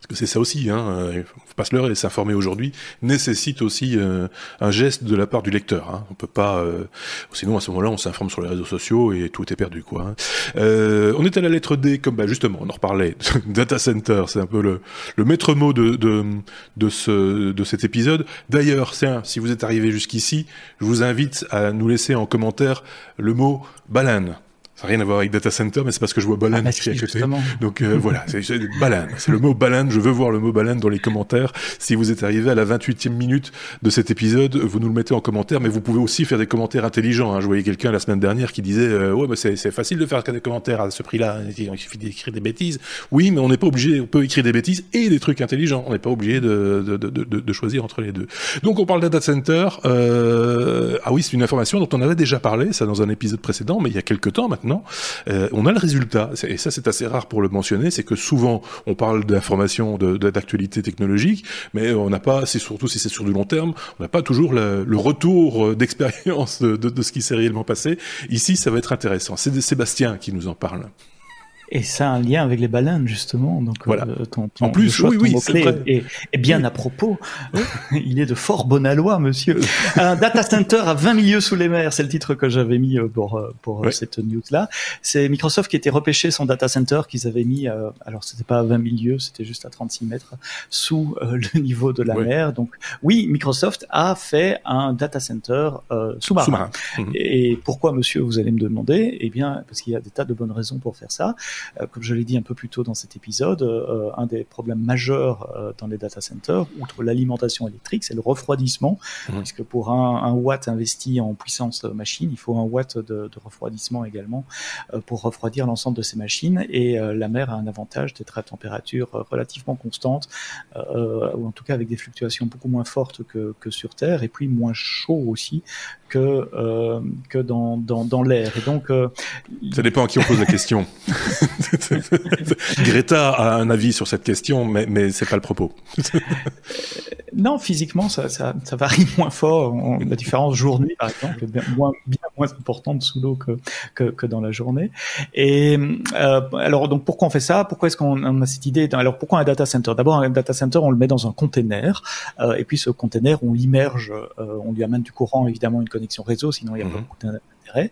Parce que c'est ça aussi, hein, euh, faut pas s'informer aujourd'hui nécessite aussi euh, un geste de la part du lecteur. Hein. On peut pas, euh, sinon à ce moment-là, on s'informe sur les réseaux sociaux et tout est perdu, quoi. Hein. Euh, on est à la lettre D, comme bah, justement, on en reparlait. Data center, c'est un peu le, le maître mot de, de, ce, de cet épisode. D'ailleurs, si vous êtes arrivé jusqu'ici, je vous invite à nous laisser en commentaire le mot balane. Ça n'a rien à voir avec data center, mais c'est parce que je vois Balan ah, à côté. Donc euh, voilà, c'est Balan. C'est le mot Balan. Je veux voir le mot Balan dans les commentaires. Si vous êtes arrivé à la 28e minute de cet épisode, vous nous le mettez en commentaire, mais vous pouvez aussi faire des commentaires intelligents. Hein. Je voyais quelqu'un la semaine dernière qui disait euh, ouais, bah, c'est facile de faire des commentaires à ce prix-là. Il suffit d'écrire des bêtises. Oui, mais on n'est pas obligé. On peut écrire des bêtises et des trucs intelligents. On n'est pas obligé de, de, de, de, choisir entre les deux. Donc on parle data center. Euh... Ah oui, c'est une information dont on avait déjà parlé, ça dans un épisode précédent, mais il y a quelques temps maintenant euh, on a le résultat. Et ça, c'est assez rare pour le mentionner, c'est que souvent, on parle d'informations, d'actualité technologique, mais on n'a pas, c'est surtout si c'est sur du long terme, on n'a pas toujours le, retour euh, d'expérience de, de, ce qui s'est réellement passé. Ici, ça va être intéressant. C'est Sébastien qui nous en parle. Et ça a un lien avec les baleines, justement. Donc, voilà. Euh, ton, ton, en plus, oui, oui, c'est Et, et, bien à propos, il est de fort bon aloi, monsieur. un data center à 20 milieux sous les mers, c'est le titre que j'avais mis euh, pour, euh, pour cette news-là. C'est Microsoft qui était repêché son data center qu'ils avaient mis, euh, alors c'était pas à 20 milieux, c'était juste à 36 mètres sous le niveau de la mer. Donc, oui, Microsoft a fait un data center sous-marin. Sous mhm. Et pourquoi, monsieur, vous allez me demander? Eh bien, parce qu'il y a des tas de bonnes raisons pour faire ça. Comme je l'ai dit un peu plus tôt dans cet épisode, un des problèmes majeurs dans les data centers, outre l'alimentation électrique, c'est le refroidissement, mmh. puisque pour un, un, watt investi en puissance machine, il faut un watt de, de refroidissement également pour refroidir l'ensemble de ces machines. Et la mer a un avantage d'être à température relativement constante, ou en tout cas avec des fluctuations beaucoup moins fortes que, que sur Terre, et puis moins chaud aussi que euh, que dans dans, dans l'air. Et donc euh, ça dépend à qui on pose la question. Greta a un avis sur cette question, mais mais c'est pas le propos. non, physiquement ça, ça, ça varie moins fort. la différence jour-nuit par exemple est bien moins bien moins importante sous l'eau que, que, que dans la journée. Et euh, alors donc pourquoi on fait ça? Pourquoi est-ce qu'on a cette idée Alors pourquoi un data center? D'abord un data center on le met dans un container euh, et puis ce container on l'immerge, euh, on lui amène du courant évidemment une connexion réseau, sinon il y a pas mhm. beaucoup d'intérêt.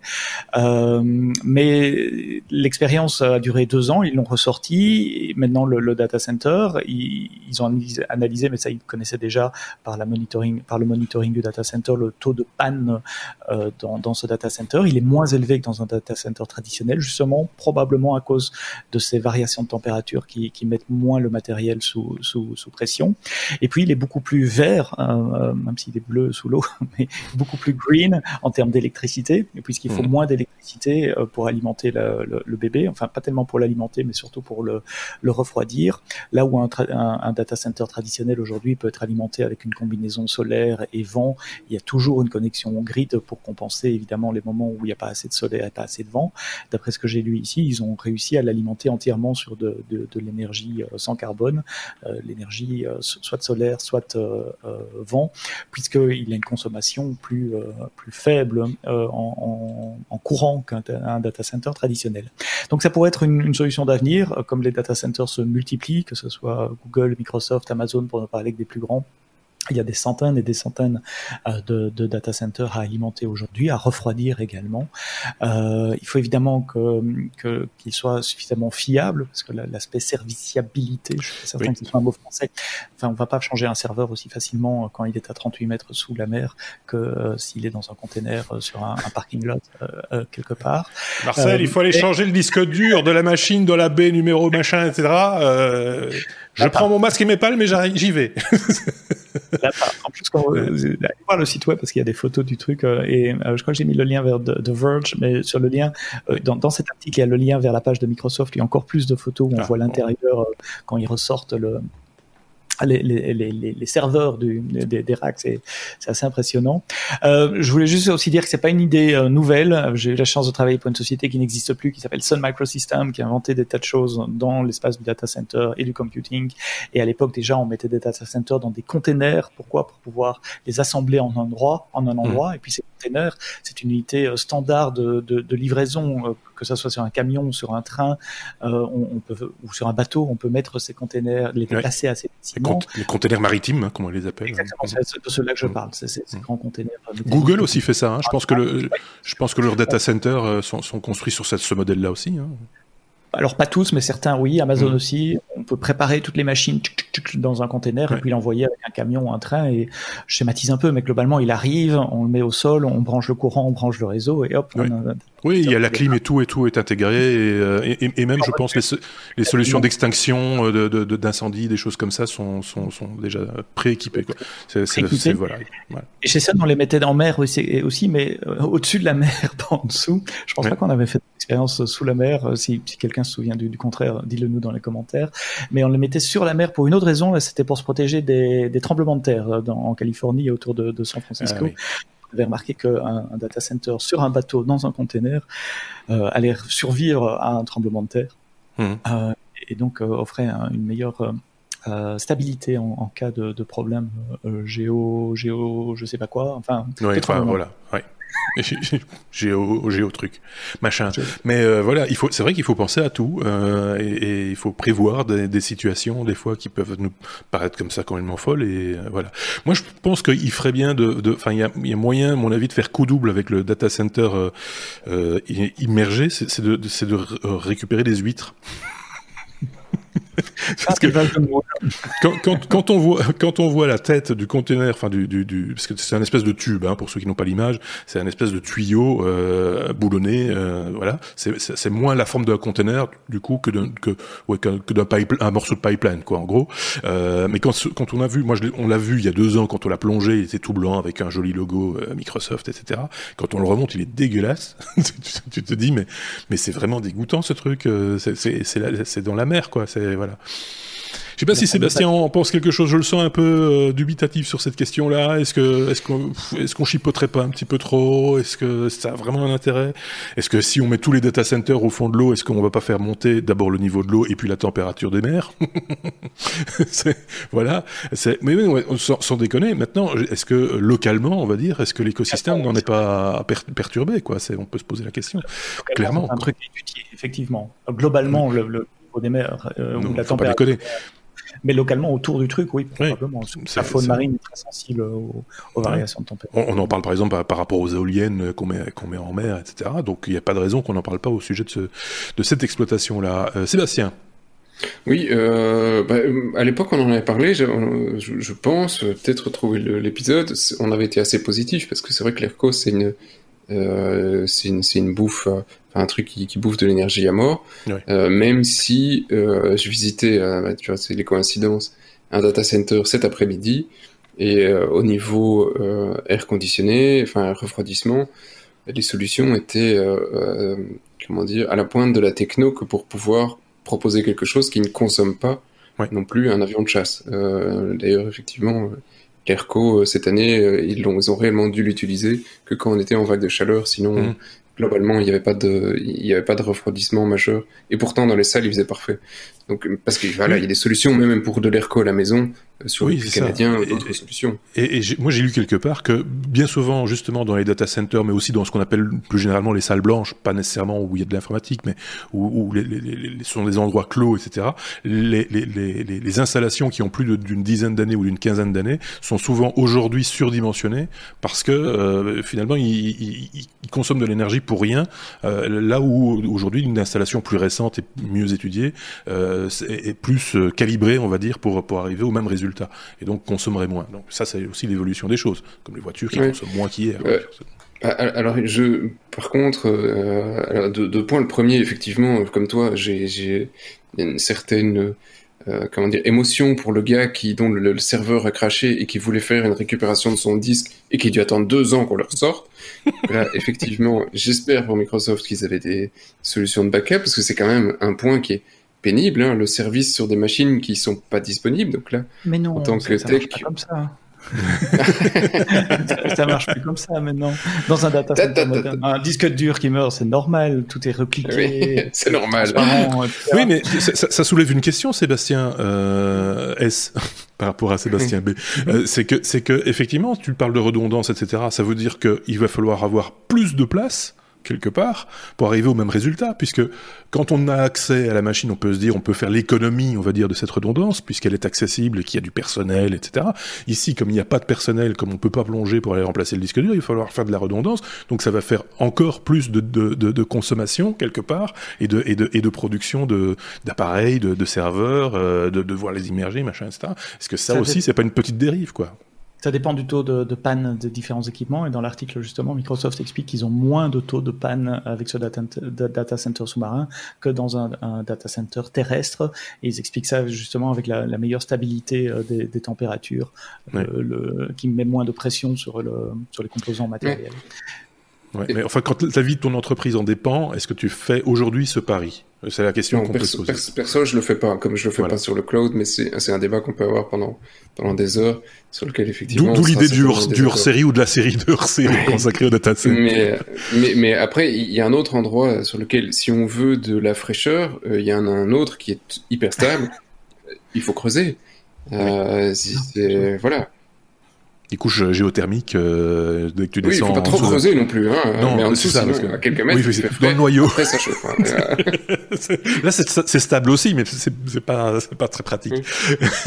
Euh, mais l'expérience a duré deux ans, ils l'ont ressorti. Et maintenant, le, data center, ils, ont analysé, mais ça ils connaissaient déjà par la monitoring, par le monitoring du data center, le taux de panne euh, dans, dans, ce data center. Il est moins élevé que dans un data center traditionnel, justement probablement à cause de ces variations de température qui, qui mettent moins le matériel sous, sous, sous, pression. Et puis, il est beaucoup plus vert, euh, même s'il est bleu sous l'eau, mais beaucoup plus green en termes d'électricité puisqu'il faut mmh. moins d'électricité euh, pour alimenter le, le, bébé, enfin pas tellement pour l'alimenter, mais surtout pour le, le refroidir. Là où un, un, data center traditionnel aujourd'hui peut être alimenté avec une combinaison solaire et vent, il y a toujours une connexion grid pour compenser évidemment les moments où il n'y a pas assez de soleil et pas assez de vent. D'après ce que j'ai lu ici, ils ont réussi à l'alimenter entièrement sur de, de, de l'énergie euh, sans carbone, euh, l'énergie soit solaire, soit vent, puisqu'il a une consommation plus, plus faible en en, courant qu'un data center traditionnel. Donc ça pourrait être une, une solution d'avenir, euh, comme les data centers se multiplient, que ce soit Google, Microsoft, Amazon, pour ne parler que des plus grands. Il y a des centaines et des centaines euh, de, de data centers à alimenter aujourd'hui, à refroidir également. Euh, il faut évidemment que qu'ils soient suffisamment fiables, parce que l'aspect serviciabilité, je suis certain que ce soit un mot français. Enfin, on va pas changer un serveur aussi facilement quand il est à 38 mètres sous la mer que euh, s'il est dans un container euh, sur un, un parking lot euh, quelque part. Marcel, il faut aller changer le disque dur de la machine, de la baie numéro machin, etc. je prends mon masque et mes palmes, mais j'y vais. en plus, quand allez voir le site web parce qu'il y a des photos du truc euh, et euh, je crois que j'ai mis le lien vers The, Verge, mais sur le lien, euh, dans, dans, cet article, il y a le lien vers la page de Microsoft. Il y a encore plus de photos où on ah. voit l'intérieur quand ils ressortent le, les, les, les, les, serveurs du, des, des, racks, c'est assez impressionnant. Euh, je voulais juste aussi dire que c'est pas une idée euh, nouvelle. J'ai eu la chance de travailler pour une société qui n'existe plus, qui s'appelle Sun Microsystems, qui a inventé des tas de choses dans l'espace du data center et du computing. Et à l'époque déjà, on mettait des data centers dans des containers. Pourquoi? Pour pouvoir les assembler en un endroit, en un endroit. Mmh. Et puis ces containers, c'est une unité euh, standard de, de, de livraison, euh, que ce soit sur un camion sur un train, euh, on, on, peut ou sur un bateau, on peut mettre ces containers, les déplacer assez facilement les containers maritimes, hein, comme on les appelle. Exactement, c'est de cela que je parle, ces, ces grands containers. Google aussi fait ça. Hein. Je pense que le, je pense que leurs data centers euh, sont, sont construits sur ce, ce modèle-là aussi. Alors pas tous, mais certains oui. Amazon mm. aussi. On peut préparer toutes les machines dans un container et puis l'envoyer avec un camion ou un train. Et je schématise un peu, mais globalement il arrive, on le met au sol, on branche le courant, on branche le réseau et hop. Oui, oui il y a la clim et tout et tout est intégré et, euh, et, même je pense les, les solutions d'extinction euh, d'incendie, des choses comme ça sont, sont, sont déjà prééquipées. C'est voilà. Et chez ça, on les mettait en mer aussi, aussi mais euh, au-dessus de la mer, pas en dessous. Je pense pas qu'on avait fait d'expérience sous la mer. Si, si quelqu'un se souvient du, contraire, dites-le nous dans les commentaires. Mais on les mettait sur la mer pour une autre raison, c'était pour se protéger des, des, tremblements de terre euh, dans, en Californie et autour de, de San Francisco. Ah, On avait remarqué qu'un un data center sur un bateau dans un container euh, allait survivre à un tremblement de terre. Mmh. Euh, et donc euh, offrait une meilleure stabilité en, en, cas de, de problème géo, géo, je sais pas quoi. Enfin, ouais, enfin voilà. Ouais. géo, géo truc, machin. Mais euh, voilà, il faut, c'est vrai qu'il faut penser à tout euh, et, et, il faut prévoir des, des, situations des fois qui peuvent nous paraître comme ça complètement folles et euh, voilà. Moi, je pense qu'il ferait bien de, enfin, il y a, y a, moyen, à mon avis, de faire coup double avec le data center euh, immergé, c'est de, c'est de récupérer des huîtres. parce que quand, quand, quand, on voit quand on voit la tête du conteneur, enfin du, du, du parce que c'est un espèce de tube, hein, pour ceux qui n'ont pas l'image, c'est un espèce de tuyau euh, boulonné, euh, voilà. C'est moins la forme d'un conteneur du coup que d'un que, ouais, que, d'un pipe, un morceau de pipeline quoi, en gros. Euh, mais quand quand on a vu, moi je on l'a vu il y a deux ans quand on l'a plongé, il était tout blanc avec un joli logo euh, Microsoft, etc. Quand on le remonte, il est dégueulasse. tu te dis mais mais c'est vraiment dégoûtant ce truc. Euh, c'est dans la mer quoi. C'est voilà. Je sais pas si Sébastien en pense quelque chose. Je le sens un peu euh, dubitatif sur cette question-là. Est-ce que est-ce qu'on est-ce qu'on chipoterait pas un petit peu trop? Est-ce que ça a vraiment un intérêt? Est-ce que si on met tous les data centers au fond de l'eau, est-ce qu'on va pas faire monter d'abord le niveau de l'eau et puis la température des mers? Voilà. C'est mais, sans, déconner. Maintenant, est-ce que localement, on va dire, est-ce que l'écosystème n'en est pas perturbé Quoi? C'est on peut se poser la question. Clairement. Un truc effectivement. Globalement, le, le des mers euh, la température mais localement autour du truc, oui, probablement. la faune marine est très sensible aux, variations de température. On, en parle par exemple par, rapport aux éoliennes qu'on met, qu'on met en mer, etc. Donc il n'y a pas de raison qu'on n'en parle pas au sujet de, ce, de cette exploitation-là. Euh, Sébastien oui, euh, bah, à l'époque on en avait parlé, je, je pense, peut-être retrouver l'épisode, on avait été assez positif parce que c'est vrai que l'ERCO c'est une, euh, c'est une, une, bouffe, euh, un truc qui, qui, bouffe de l'énergie à mort. Euh, même si euh, je visitais, euh, bah, tu vois, c'est les coïncidences, un data center cet après-midi, et au niveau air conditionné, enfin refroidissement, les solutions étaient, comment dire, à la pointe de la techno que pour pouvoir proposer quelque chose qui ne consomme pas non plus un avion de chasse. D'ailleurs, effectivement L'ERCO, cette année, ils, ont, ils ont réellement dû l'utiliser que quand on était en vague de chaleur, sinon, mmh. Globalement, il n'y avait pas de, il y avait pas de refroidissement majeur. Et pourtant, dans les salles, il faisait parfait. Donc, parce que voilà, il y a des solutions, même pour de l'ERCO à la maison, sur oui, les canadiens, d'autres solutions. Et, moi, j'ai lu quelque part que bien souvent, justement, dans les data centers, mais aussi dans ce qu'on appelle plus généralement les salles blanches, pas nécessairement où il y a de l'informatique, mais où, où les, les, les, sont des endroits clos, etc. Les, les installations qui ont plus d'une dizaine d'années ou d'une quinzaine d'années sont souvent aujourd'hui surdimensionnées parce que euh, finalement, ils, ils, ils, consomment de l'énergie pour rien. Euh, là où aujourd'hui, une installation plus récente et mieux étudiée euh, est, plus euh, calibrée, on va dire, pour, pour arriver au même résultat et donc consommerait moins. Donc ça, c'est aussi l'évolution des choses, comme les voitures qui consomment moins qu'hier. alors, je, par contre, euh, deux, points. Le premier, effectivement, comme toi, j'ai une certaine euh, comment dire, émotion pour le gars qui dont le, serveur a craché et qui voulait faire une récupération de son disque et qui a dû attendre deux ans qu'on le ressorte. Là, effectivement, j'espère pour Microsoft qu'ils avaient des solutions de backup parce que c'est quand même un point qui est pénible, hein, le service sur des machines qui sont pas disponibles. Donc là, Mais non, en tant que tech, pas comme ça ça marche plus comme ça maintenant. Dans un data center un disque dur qui meurt, c'est normal, tout est repliqué. c'est normal. Oui, mais ça, soulève une question, Sébastien euh, S, par rapport à Sébastien B. Euh, c'est que, c'est que effectivement, tu parles de redondance, etc. Ça veut dire qu'il va falloir avoir plus de place quelque part pour arriver au même résultat, puisque quand on a accès à la machine, on peut se dire, on peut faire l'économie, on va dire, de cette redondance, puisqu'elle est accessible et qu'il y a du personnel, etc. Ici, comme il n'y a pas de personnel, comme on peut pas plonger pour aller remplacer le disque dur, il va falloir faire de la redondance, donc ça va faire encore plus de, de, de, de consommation quelque part et de, et de, et de production de d'appareils, de, de serveurs, euh, de, de voir les immerger, machin, etc. Est-ce que ça, aussi, c'est pas une petite dérive, quoi ça dépend du taux de, panne des différents équipements. Et dans l'article, justement, Microsoft explique qu'ils ont moins de taux de panne avec ce data, center sous-marin que dans un, data center terrestre. Et ils expliquent ça justement avec la, meilleure stabilité euh, des, températures, euh, le, qui met moins de pression sur, le, sur les composants matériels. Mais enfin, quand la vie de ton entreprise en dépend, est-ce que tu fais aujourd'hui ce pari? C'est la question qu'on peut se poser. Perso, je le fais pas, comme je le fais pas sur le cloud, mais c'est un débat qu'on peut avoir pendant, pendant des heures, sur lequel effectivement. D'où l'idée du, hors, série ou de la série de hors série consacrée au data center. Mais, mais, mais, après, il y a un autre endroit sur lequel, si on veut de la fraîcheur, euh, il y en a un autre qui est hyper stable. il faut creuser. Euh, voilà des couches géothermiques euh, dès que tu descends. Oui, il faut pas trop creuser non plus. Hein, non, mais en dessous, ça, parce que... à quelques mètres, oui, dans le noyau. Après, ça chauffe. Hein. Là, c'est stable aussi, mais c'est pas, pas très pratique.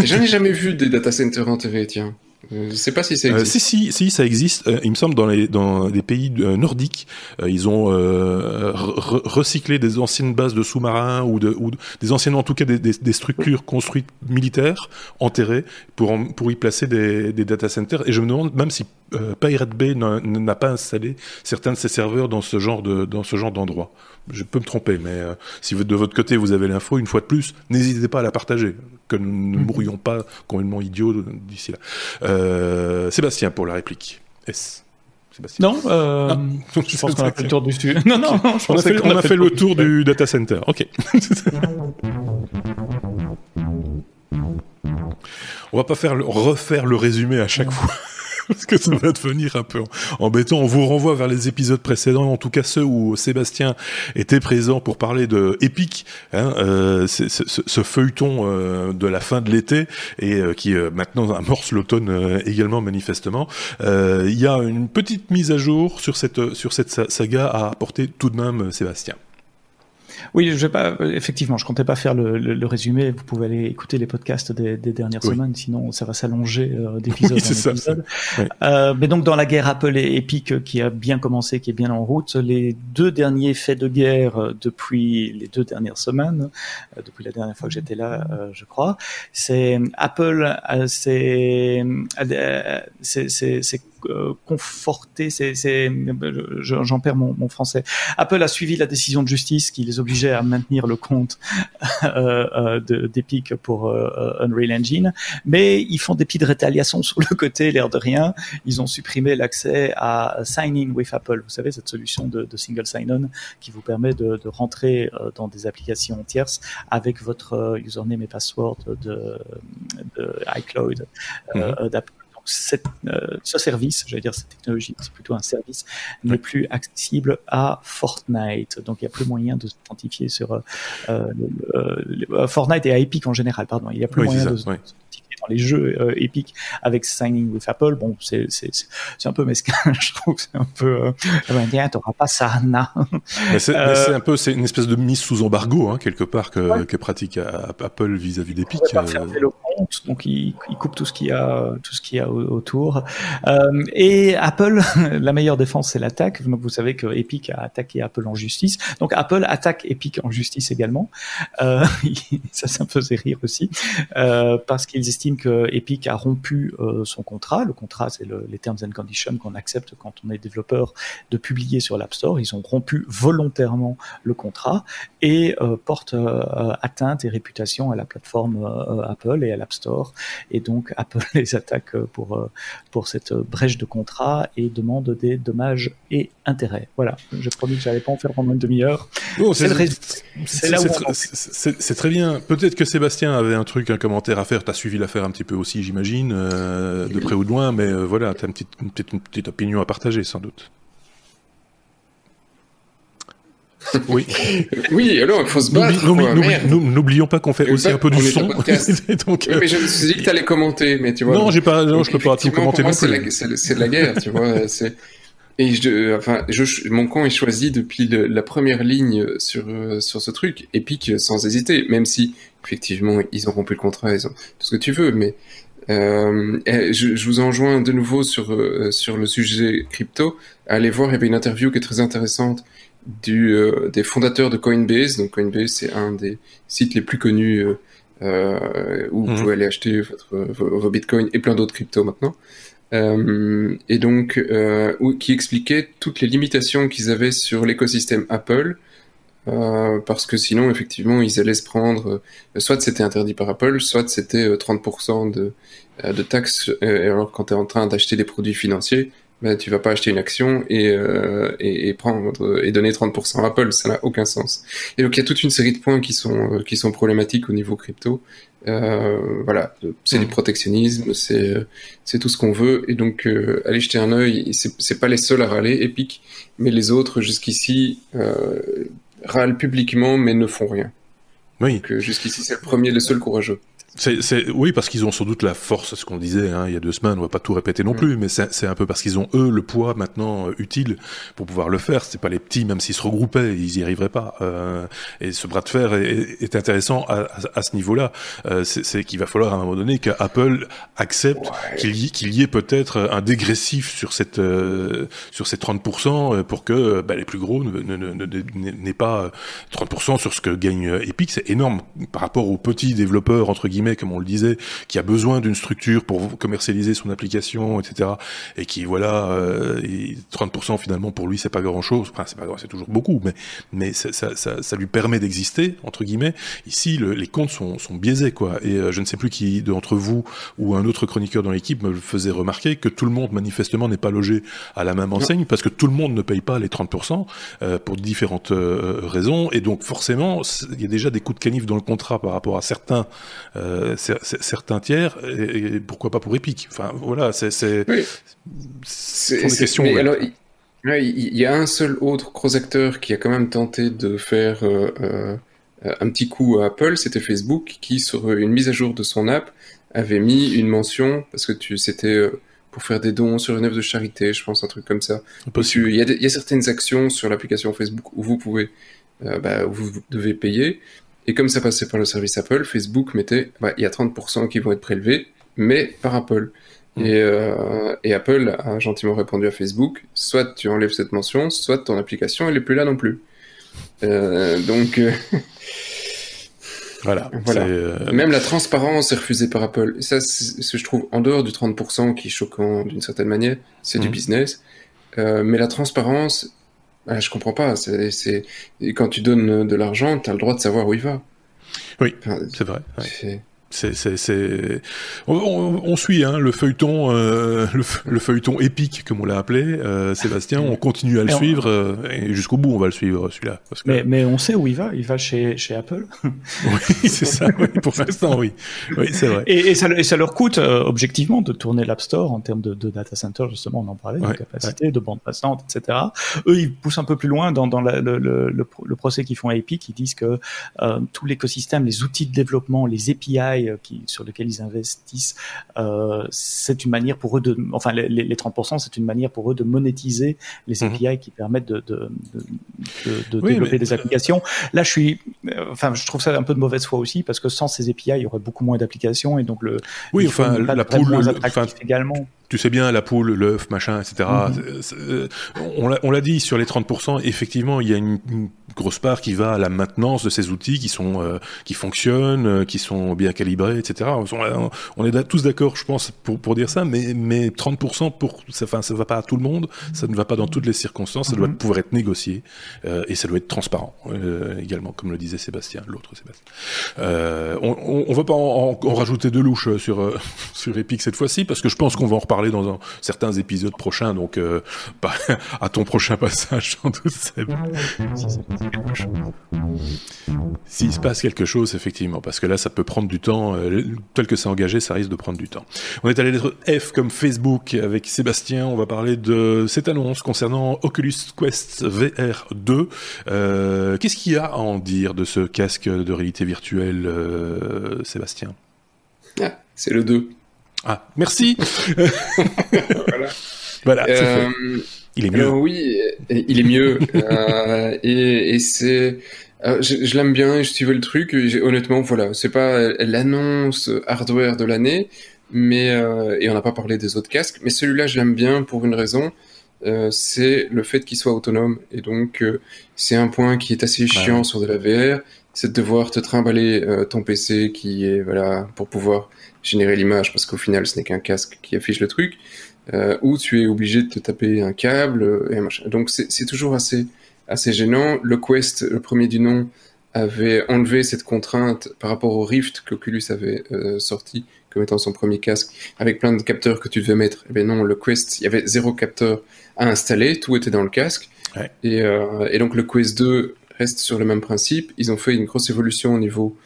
J'en ai jamais vu des data centers enterrés, tiens. Je sais pas si ça existe. si, si, si, ça existe. il me semble dans les dans les pays nordiques, ils ont recyclé des anciennes bases de sous-marins ou, de, ou des anciennes, en tout cas, des, des, structures construites militaires enterrées pour pour y placer des, des data centers. Et je me demande même si Pirate Bay n'a pas installé certains de ses serveurs dans ce genre de dans ce genre d'endroit. Je peux me tromper, mais si de votre côté vous avez l'info, une fois de plus, n'hésitez pas à la partager, que nous ne mhm. mourions pas complètement idiots d'ici là. Euh, Sébastien pour la réplique. S. Sébastien. Non, euh, je pense qu'on a fait le tour du sujet. Non, non, je on a fait, on a fait, le tour du data center. Ok. on va pas faire le, refaire le résumé à chaque fois. Parce que ça va devenir un peu embêtant. On vous renvoie vers les épisodes précédents, en tout cas ceux où Sébastien était présent pour parler de Epic, hein, euh, ce, feuilleton euh, de la fin de l'été et euh, qui maintenant amorce l'automne également manifestement. Il y a une petite mise à jour sur cette sur cette saga à apporter tout de même Sébastien. Oui, je vais pas. Effectivement, je comptais pas faire le, le, résumé. Vous pouvez aller écouter les podcasts des, des dernières semaines, sinon ça va s'allonger euh, d'épisode en épisode. Euh, mais donc dans la guerre Apple et Epic qui a bien commencé, qui est bien en route, les deux derniers faits de guerre euh, depuis les deux dernières semaines, euh, depuis la dernière fois que j'étais là, je crois, c'est Apple, c'est c'est euh, conforté, c'est, j'en perds mon, mon, français. Apple a suivi la décision de justice qui les obligeait à maintenir le compte euh, euh d'Epic pour euh, Unreal Engine, mais ils font des petites rétaliations sur le côté, l'air de rien. Ils ont supprimé l'accès à Sign In with Apple. Vous savez cette solution de, de single sign-on qui vous permet de, de rentrer dans des applications tierces avec votre username et password de, de iCloud mm-hmm. d'Apple cette, euh, ce service, j'allais dire cette technologie, c'est plutôt un service, n'est plus accessible à Fortnite. Donc il n'y a plus moyen de s'identifier sur euh, euh, Fortnite et à Epic en général, pardon. Il n'y a plus moyen de s'identifier les jeux épiques avec Signing with Apple. Bon, c'est c'est c'est un peu mesquin, je trouve. C'est un peu. Euh, tu t'auras pas ça, na. c'est un peu, c'est une espèce de mise sous embargo hein, quelque part que, que pratique Apple vis-à-vis d'Epic donc il, il, coupe tout ce qu'il y a, tout ce qu'il y a autour. Euh, et Apple, la meilleure défense, c'est l'attaque. Vous savez que Epic a attaqué Apple en justice. Donc Apple attaque Epic en justice également. Euh, ça, ça me faisait rire aussi, euh, parce qu'ils estiment que Epic a rompu euh, son contrat. Le contrat, c'est le, les terms and conditions qu'on accepte quand on est développeur de publier sur l'App Store. Ils ont rompu volontairement le contrat et euh, portent euh, atteinte et réputation à la plateforme Apple et à la Store et donc Apple les attaque pour euh, pour cette brèche de contrat et demande des dommages et intérêts. Voilà, j'ai promis que j'allais pas en faire pendant une demi-heure. c'est C'est très bien. Peut-être que Sébastien avait un truc, un commentaire à faire. Tu as suivi l'affaire un petit peu aussi, j'imagine, euh, de près ou de loin, mais euh, voilà, tu as une petite, une petite opinion à partager sans doute. Oui. oui, alors il faut se battre. N'oublions pas qu'on fait aussi un peu du son. Donc, oui, mais je me suis dit que tu allais commenter, mais tu vois. Non, j'ai pas, non, je peux pas tout commenter. C'est de la guerre, tu vois. Et je, enfin, je, mon camp est choisi depuis la première ligne sur sur ce truc, épique sans hésiter, même si effectivement ils ont rompu le contrat, ils ont tout ce que tu veux, mais euh, je, je, vous enjoins de nouveau sur euh, sur le sujet crypto. Allez voir, il y avait une interview qui est très intéressante du, euh, des fondateurs de Coinbase. Donc Coinbase, c'est un des sites les plus connus euh, euh où vous mhm. pouvez aller acheter votre, vos, bitcoins et plein d'autres cryptos maintenant. Euh, et donc, euh, qui expliquait toutes les limitations qu'ils avaient sur l'écosystème Apple, euh, parce que sinon, effectivement, ils allaient se prendre, soit c'était interdit par Apple, soit c'était 30% de, de taxes, alors quand tu es en train d'acheter des produits financiers, ben, tu vas pas acheter une action et, euh, et, et, prendre et donner 30% à Apple, ça n'a aucun sens. Et donc il y a toute une série de points qui sont euh, qui sont problématiques au niveau crypto. Euh, voilà, c'est du mm. protectionnisme, c'est c'est tout ce qu'on veut et donc euh, allez jeter un œil. C'est c'est pas les seuls à râler, Epic, mais les autres jusqu'ici euh, râlent publiquement mais ne font rien. Oui. Donc jusqu'ici c'est le premier, le seul courageux. C'est, oui, parce qu'ils ont sans doute la force, ce qu'on disait hein, il y a deux semaines, on va pas tout répéter non mm. plus, mais c'est un peu parce qu'ils ont eux le poids maintenant euh, utile pour pouvoir le faire. C'est pas les petits, même s'ils se regroupaient, ils y arriveraient pas. Euh, et ce bras de fer est, est intéressant à, à, ce niveau-là. Euh, c'est qu'il va falloir à un moment donné qu'Apple accepte qu'il y, y, ait peut-être un dégressif sur cette euh, sur ces 30% pour que bah, les plus gros n'aient pas 30% sur ce que gagne Epic. C'est énorme par rapport aux petits développeurs entre guillemets comme on le disait, qui a besoin d'une structure pour commercialiser son application, etc. Et qui, voilà, 30% euh, finalement pour lui, c'est pas grand-chose. Enfin, c'est pas c'est toujours beaucoup, mais mais ça, ça, ça, lui permet d'exister entre guillemets. Ici, les comptes sont, sont biaisés, quoi. Et euh, je ne sais plus qui d'entre vous ou un autre chroniqueur dans l'équipe me faisait remarquer que tout le monde manifestement n'est pas logé à la même enseigne parce que tout le monde ne paye pas les 30% euh, pour différentes raisons. Et donc forcément, il y a déjà des coups de canif dans le contrat par rapport à certains euh, certains tiers, et, pourquoi pas pour Epic. Enfin, voilà, c'est c'est des questions. alors, il y a un seul autre gros acteur qui a quand même tenté de faire euh, euh, un petit coup à Apple, c'était Facebook, qui sur une mise à jour de son app avait mis une mention parce que tu c'était pour faire des dons sur une œuvre de charité, je pense un truc comme ça. Il y, y a certaines actions sur l'application Facebook où vous pouvez, bah, vous devez payer. Et comme ça passait par le service Apple, Facebook mettait, bah, il y a 30% qui vont être prélevés, mais par Apple. Mm. Et, euh, et, Apple a gentiment répondu à Facebook, soit tu enlèves cette mention, soit ton application, elle est plus là non plus. Euh, donc... Euh, voilà. voilà. Euh, Même la transparence est refusée par Apple. Et ça, c'est ce que je trouve, en dehors du 30% qui est choquant d'une certaine manière, c'est du mm. business. Euh, mais la transparence, ah, je comprends pas. C'est quand tu donnes de l'argent, tu as le droit de savoir où il va. Oui, c'est vrai. On, suit hein, le feuilleton, euh, le, feuilleton épique comme on l'a appelé, euh, Sébastien. On continue à le suivre euh, et jusqu'au bout, on va le suivre celui-là. Mais, mais, on sait où il va. Il va chez, chez Apple. oui, c'est ça. pour l'instant, oui. Oui, c'est vrai. Et, et, ça, et, ça, leur coûte objectivement de tourner l'App Store en termes de, de, data center. Justement, on en parlait, de capacité, de bande passante, etc. Eux, ils poussent un peu plus loin dans, dans le, le, le, procès qu'ils font à Epic. Ils disent que tout l'écosystème, les outils de développement, les API euh, qui, sur lesquels ils investissent, euh, c'est une manière pour eux de, enfin les, les 30%, c'est une manière pour eux de monétiser les mhm. API qui permettent de, de, de, développer des applications. Là, je suis, euh, enfin, je trouve ça un peu de mauvaise foi aussi parce que sans ces API, il y aurait beaucoup moins d'applications et donc le, oui, enfin, la poule, également tu sais bien, la poule, l'œuf, machin, etc. Mhm. On l'a dit sur les 30%, effectivement, il y a une, grosse part qui va à la maintenance de ces outils qui sont euh, qui fonctionnent, euh, qui sont bien calibrés, etc. On, on est tous d'accord, je pense, pour, pour dire ça, mais mais 30% pour, ça, enfin, ça va pas à tout le monde, ça ne va pas dans toutes les circonstances, ça doit mhm. pouvoir être négocié euh, et ça doit être transparent également, comme le disait Sébastien, l'autre Sébastien. on, on, va pas en, en, rajouter de louche sur sur Epic cette fois-ci parce que je pense qu'on va en reparler dans un, certains épisodes prochains, donc euh, à ton prochain passage, sans doute, S'il se passe quelque chose, effectivement, parce que là, ça peut prendre du temps, euh, tel que c'est engagé, ça risque de prendre du temps. On est à la lettre F comme Facebook avec Sébastien, on va parler de cette annonce concernant Oculus Quest VR 2. Euh, qu'est-ce qu'il y a à en dire de ce casque de réalité virtuelle, Sébastien? Ah, C'est le 2. Ah, merci. voilà. voilà euh, il est mieux. oui, il est mieux. euh, et, et c'est. Euh, je, je l'aime bien, je suivais le truc. honnêtement, voilà, c'est pas l'annonce hardware de l'année, mais euh, et on n'a pas parlé des autres casques, mais celui-là, je l'aime bien pour une raison. Euh, c'est le fait qu'il soit autonome et donc c'est un point qui est assez chiant sur de la VR, c'est de devoir te trimballer ton PC qui est voilà pour pouvoir générer l'image parce qu'au final ce n'est qu'un casque qui affiche le truc, euh, ou tu es obligé de te taper un câble euh, et machin. Donc c'est toujours assez assez gênant. Le Quest, le premier du nom, avait enlevé cette contrainte par rapport au Rift qu'Oculus avait euh, sorti comme étant son premier casque, avec plein de capteurs que tu devais mettre. Eh bien non, le Quest, il y avait zéro capteur à installer, tout était dans le casque. Et, euh, et, donc le Quest 2 reste sur le même principe. Ils ont fait une grosse évolution au niveau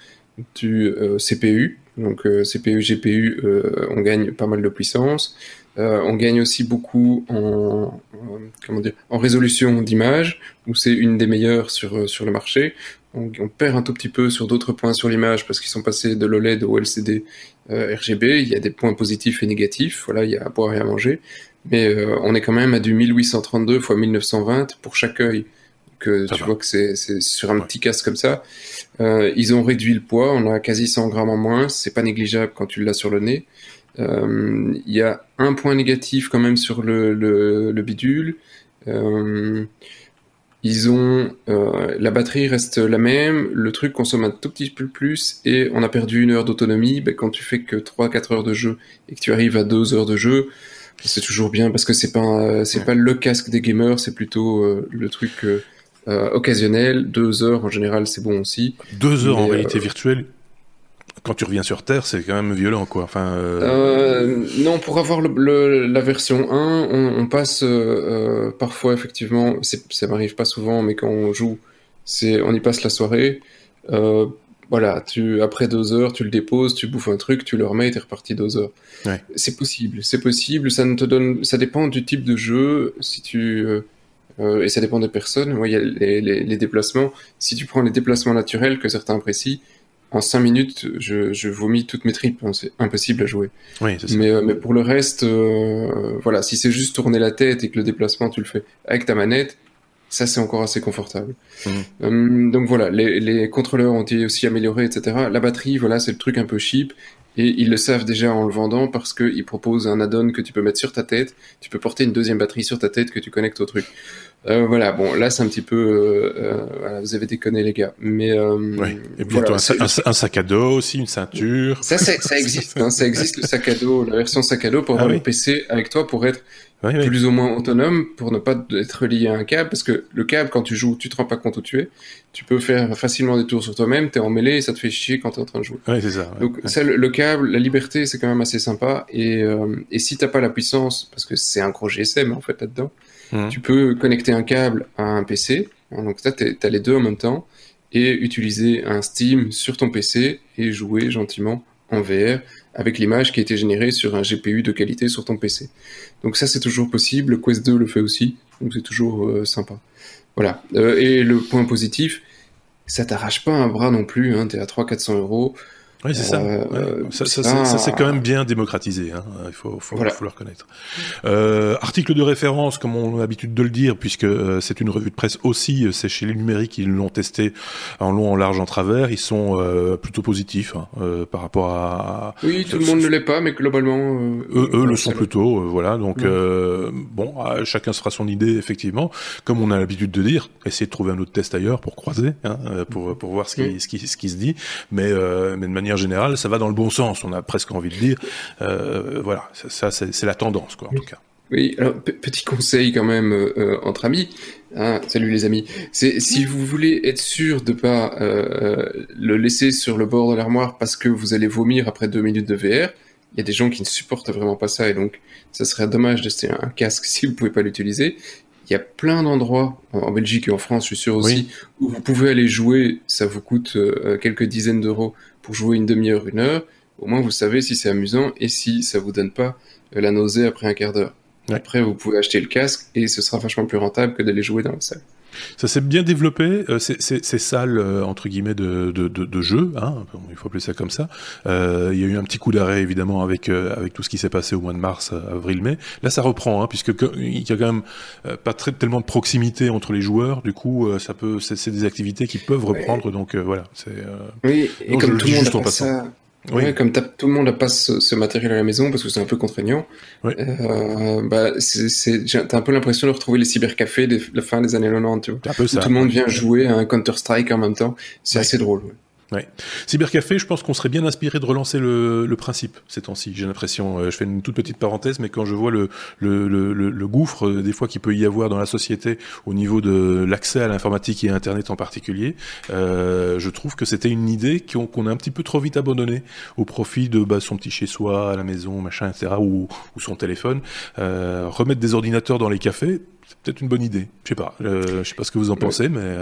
du euh, CPU. Donc euh, CPU, GPU, euh, on gagne pas mal de puissance. on gagne aussi beaucoup en, comment dire, en résolution d'image, où c'est une des meilleures sur, sur le marché. on, perd un tout petit peu sur d'autres points sur l'image parce qu'ils sont passés de l'OLED au LCD euh, RGB. Il y a des points positifs et négatifs. Voilà, il y a à boire et à manger. Mais euh, on est quand même à du 1832 x 1920 pour chaque œil. Que tu vois que c'est sur un petit casque comme ça. Euh, ils ont réduit le poids. On a quasi 100 grammes en moins. C'est pas négligeable quand tu l'as sur le nez. Il y a un point négatif quand même sur le, le, le bidule. Ils ont euh, la batterie reste la même, le truc consomme un tout petit peu plus et on a perdu une heure d'autonomie. Ben, quand tu fais que 3-4 heures de jeu et que tu arrives à 2 heures de jeu, c'est toujours bien parce que c'est pas c'est pas le casque des gamers, c'est plutôt euh, le truc euh, occasionnel. 2 heures en général, c'est bon aussi. 2 heures en réalité virtuelle quand tu reviens sur Terre, c'est quand même violent, quoi. Enfin, euh... Euh, non, pour avoir le, la version 1, on, on passe euh, euh parfois, effectivement, ça m'arrive pas souvent, mais quand on joue, on y passe la soirée. Euh, voilà, tu, après deux heures, tu le déposes, tu bouffes un truc, tu le remets et t'es reparti deux heures. Ouais. C'est possible, c'est possible. Ça ne te donne, ça dépend du type de jeu. Si tu euh, et ça dépend des personnes. Moi, il y a les, les, les, déplacements. Si tu prends les déplacements naturels que certains apprécient, en 5 minutes, je, je vomis toutes mes tripes. Hein, c'est impossible à jouer. Oui, ça. Mais, euh, mais pour le reste, euh, voilà, si c'est juste tourner la tête et que le déplacement tu le fais avec ta manette, ça c'est encore assez confortable. Mmh. Euh, donc voilà, les, les contrôleurs ont été aussi améliorés, etc. La batterie, voilà, c'est le truc un peu cheap. Et ils le savent déjà en le vendant parce qu'ils proposent un add-on que tu peux mettre sur ta tête. Tu peux porter une deuxième batterie sur ta tête que tu connectes au truc. Euh, voilà, bon, là c'est un petit peu, euh, euh, voilà, vous avez déconné les gars, mais euh, oui. et puis voilà, un, un, un, sac à dos aussi, une ceinture. Ça, ça existe, hein, ça existe le sac à dos, la version sac à dos pour ah, avoir oui. le PC avec toi pour être oui, oui. plus ou moins autonome, pour ne pas être lié à un câble, parce que le câble quand tu joues, tu te rends pas compte où tu es, tu peux faire facilement des tours sur toi-même, t'es emmêlé et ça te fait chier quand t'es en train de jouer. Oui, c'est ça. Donc ça, le, le, câble, la liberté, c'est quand même assez sympa, et euh, et si t'as pas la puissance, parce que c'est un gros GSM en fait là-dedans. Mmh. Tu peux connecter un câble à un PC, hein, donc là, tu as les deux en même temps, et utiliser un Steam sur ton PC et jouer gentiment en VR avec l'image qui a été générée sur un GPU de qualité sur ton PC. Donc ça, c'est toujours possible. Quest 2 le fait aussi, donc c'est toujours euh, sympa. Voilà. Euh, et le point positif, ça t'arrache pas un bras non plus. Hein, tu es à 300-400 euros. Oui, c'est ça. Euh, ça, ça, ça, ça c'est quand même bien démocratisé, hein. il faut, faut, voilà. faut le reconnaître. Euh, article de référence, comme on a l'habitude de le dire, puisque euh, c'est une revue de presse aussi, c'est chez les numériques, ils l'ont testé en long, en large, en travers, ils sont euh, plutôt positifs hein, euh, par rapport à... Oui, tout le monde ne l'est pas, mais globalement... eux, eux le sont plutôt, voilà, donc ouais. bon, chacun se fera son idée, effectivement. Comme on a l'habitude de dire, essayer de trouver un autre test ailleurs pour croiser, hein, pour, pour voir ce qui, ce qui, ce qui se dit, mais, mais de manière générale, ça va dans le bon sens. On a presque envie de dire, euh, voilà, ça, ça c'est la tendance, quoi, en tout cas. Oui, alors petit conseil quand même euh, entre amis. Hein, salut les amis. C'est si vous voulez être sûr de pas euh, le laisser sur le bord de l'armoire parce que vous allez vomir après deux minutes de VR. Il y a des gens qui ne supportent vraiment pas ça et donc ça serait dommage d'acheter un casque si vous pouvez pas l'utiliser. Il y a plein d'endroits en Belgique et en France, je suis sûr aussi, oui. où vous pouvez aller jouer. Ça vous coûte euh, quelques dizaines d'euros pour jouer une demi-heure, une heure, au moins vous savez si c'est amusant et si ça vous donne pas euh, la nausée après un quart d'heure. Ouais. Après, vous pouvez acheter le casque et ce sera vachement plus rentable que d'aller jouer dans la salle. Ça s'est bien développé, euh, ces salles euh, entre guillemets de, de, de, de jeu, hein, il faut appeler ça comme ça. Euh, il y a eu un petit coup d'arrêt évidemment avec euh, avec tout ce qui s'est passé au mois de mars, avril-mai. Là, ça reprend, hein, puisque il y a quand même euh, pas très, tellement de proximité entre les joueurs. Du coup, ça peut, c'est des activités qui peuvent reprendre. Donc voilà, c'est. oui, et comme tout le monde a pas ça. Oui. Ouais, comme tout le monde n'a pas ce, ce, matériel à la maison parce que c'est un peu contraignant, oui. euh, bah, t'as un peu l'impression de retrouver les cybercafés de la fin des années 90, tu vois. Un peu ça, tout le monde vient jouer à un Counter-Strike en même temps. C'est assez drôle. Ouais. Ouais. Cybercafé, je pense qu'on serait bien inspiré de relancer le, le principe ces temps-ci. J'ai l'impression. Euh, je fais une toute petite parenthèse, mais quand je vois le, le, le, gouffre euh, des fois qu'il peut y avoir dans la société au niveau de l'accès à l'informatique et à Internet en particulier, euh, je trouve que c'était une idée qu'on qu a un petit peu trop vite abandonnée au profit de bah, son petit chez-soi, à la maison, machin, etc., ou, ou son téléphone. Euh, remettre des ordinateurs dans les cafés, peut-être une bonne idée. Je sais pas. je sais pas ce que vous en pensez, mais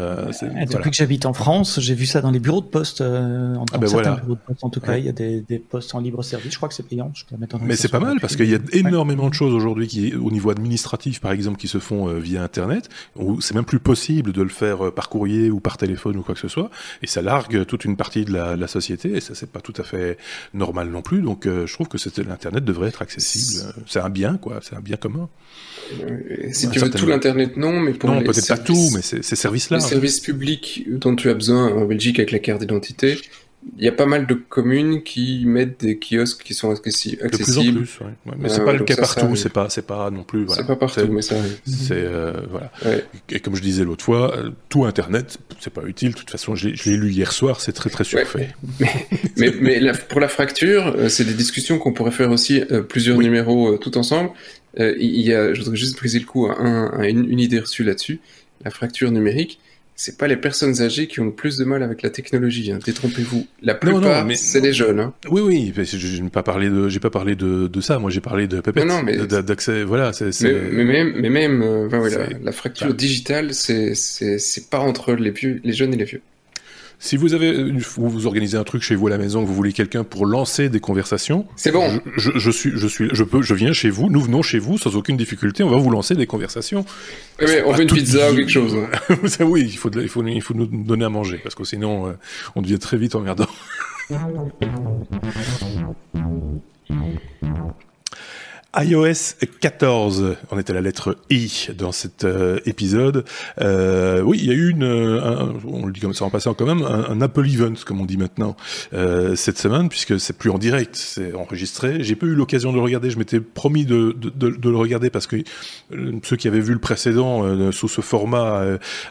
depuis que j'habite en France, j'ai vu ça dans les bureaux de poste. en ah ben certains bureaux de poste, en tout cas, il y a des, des, postes en libre service. Je crois que c'est payant. Je mais c'est pas mal parce qu'il y a énormément de choses aujourd'hui qui, au niveau administratif, par exemple, qui se font via Internet. Où c'est même plus possible de le faire par courrier ou par téléphone ou quoi que ce soit. Et ça largue toute une partie de la, la société. Et ça, c'est pas tout à fait normal non plus. Donc, je trouve que l'internet devrait être accessible. C'est un bien, quoi. C'est un bien commun. si tu veux tout l'internet, non, mais pour non, peut-être pas tout, mais ces services-là. Les services publics dont tu as besoin en Belgique avec la carte d'identité, il y a pas mal de communes qui mettent des kiosques qui sont accessibles. De plus en plus, ouais. mais c'est pas le cas partout. C'est pas, c'est pas non plus. Voilà. C'est pas partout, mais ça arrive. C'est euh, voilà. Et comme je disais l'autre fois, euh, tout Internet, c'est pas utile. De toute façon, je l'ai lu hier soir. C'est très très surfait. mais, mais, pour la fracture, euh, c'est des discussions qu'on pourrait faire aussi plusieurs numéros tout ensemble. Il y a, je voudrais juste briser le coup à, un, une, une idée reçue là-dessus. La fracture numérique c'est pas les personnes âgées qui ont le plus de mal avec la technologie. Hein. Détrompez-vous. La plupart, c'est les jeunes. Hein. Oui, oui. Je n'ai pas parlé de, j'ai pas parlé de, de, ça. Moi, j'ai parlé de Pépette, d'accès. Voilà. c'est Mais, même, mais même, euh, la, fracture digitale, c'est, c'est pas entre les vieux, les jeunes et les vieux. Si vous avez, vous, vous organisez un truc chez vous à la maison, que vous voulez quelqu'un pour lancer des conversations, c'est bon. Je, je, suis, je suis, je peux, je viens chez vous. Nous venons chez vous sans aucune difficulté. On va vous lancer des conversations. On fait une pizza ou quelque chose. oui, il faut, il faut, il faut nous donner à manger parce que sinon, euh, on devient très vite emmerdant. iOS 14, on est à la lettre I dans cet euh, épisode. Euh, oui, il y a eu une, un, on le dit comme ça en passant quand même, un, Apple Event comme on dit maintenant euh, cette semaine puisque c'est plus en direct, c'est enregistré. J'ai pas eu l'occasion de le regarder, je m'étais promis de, de, de, le regarder parce que euh, ceux qui avaient vu le précédent euh, sous ce format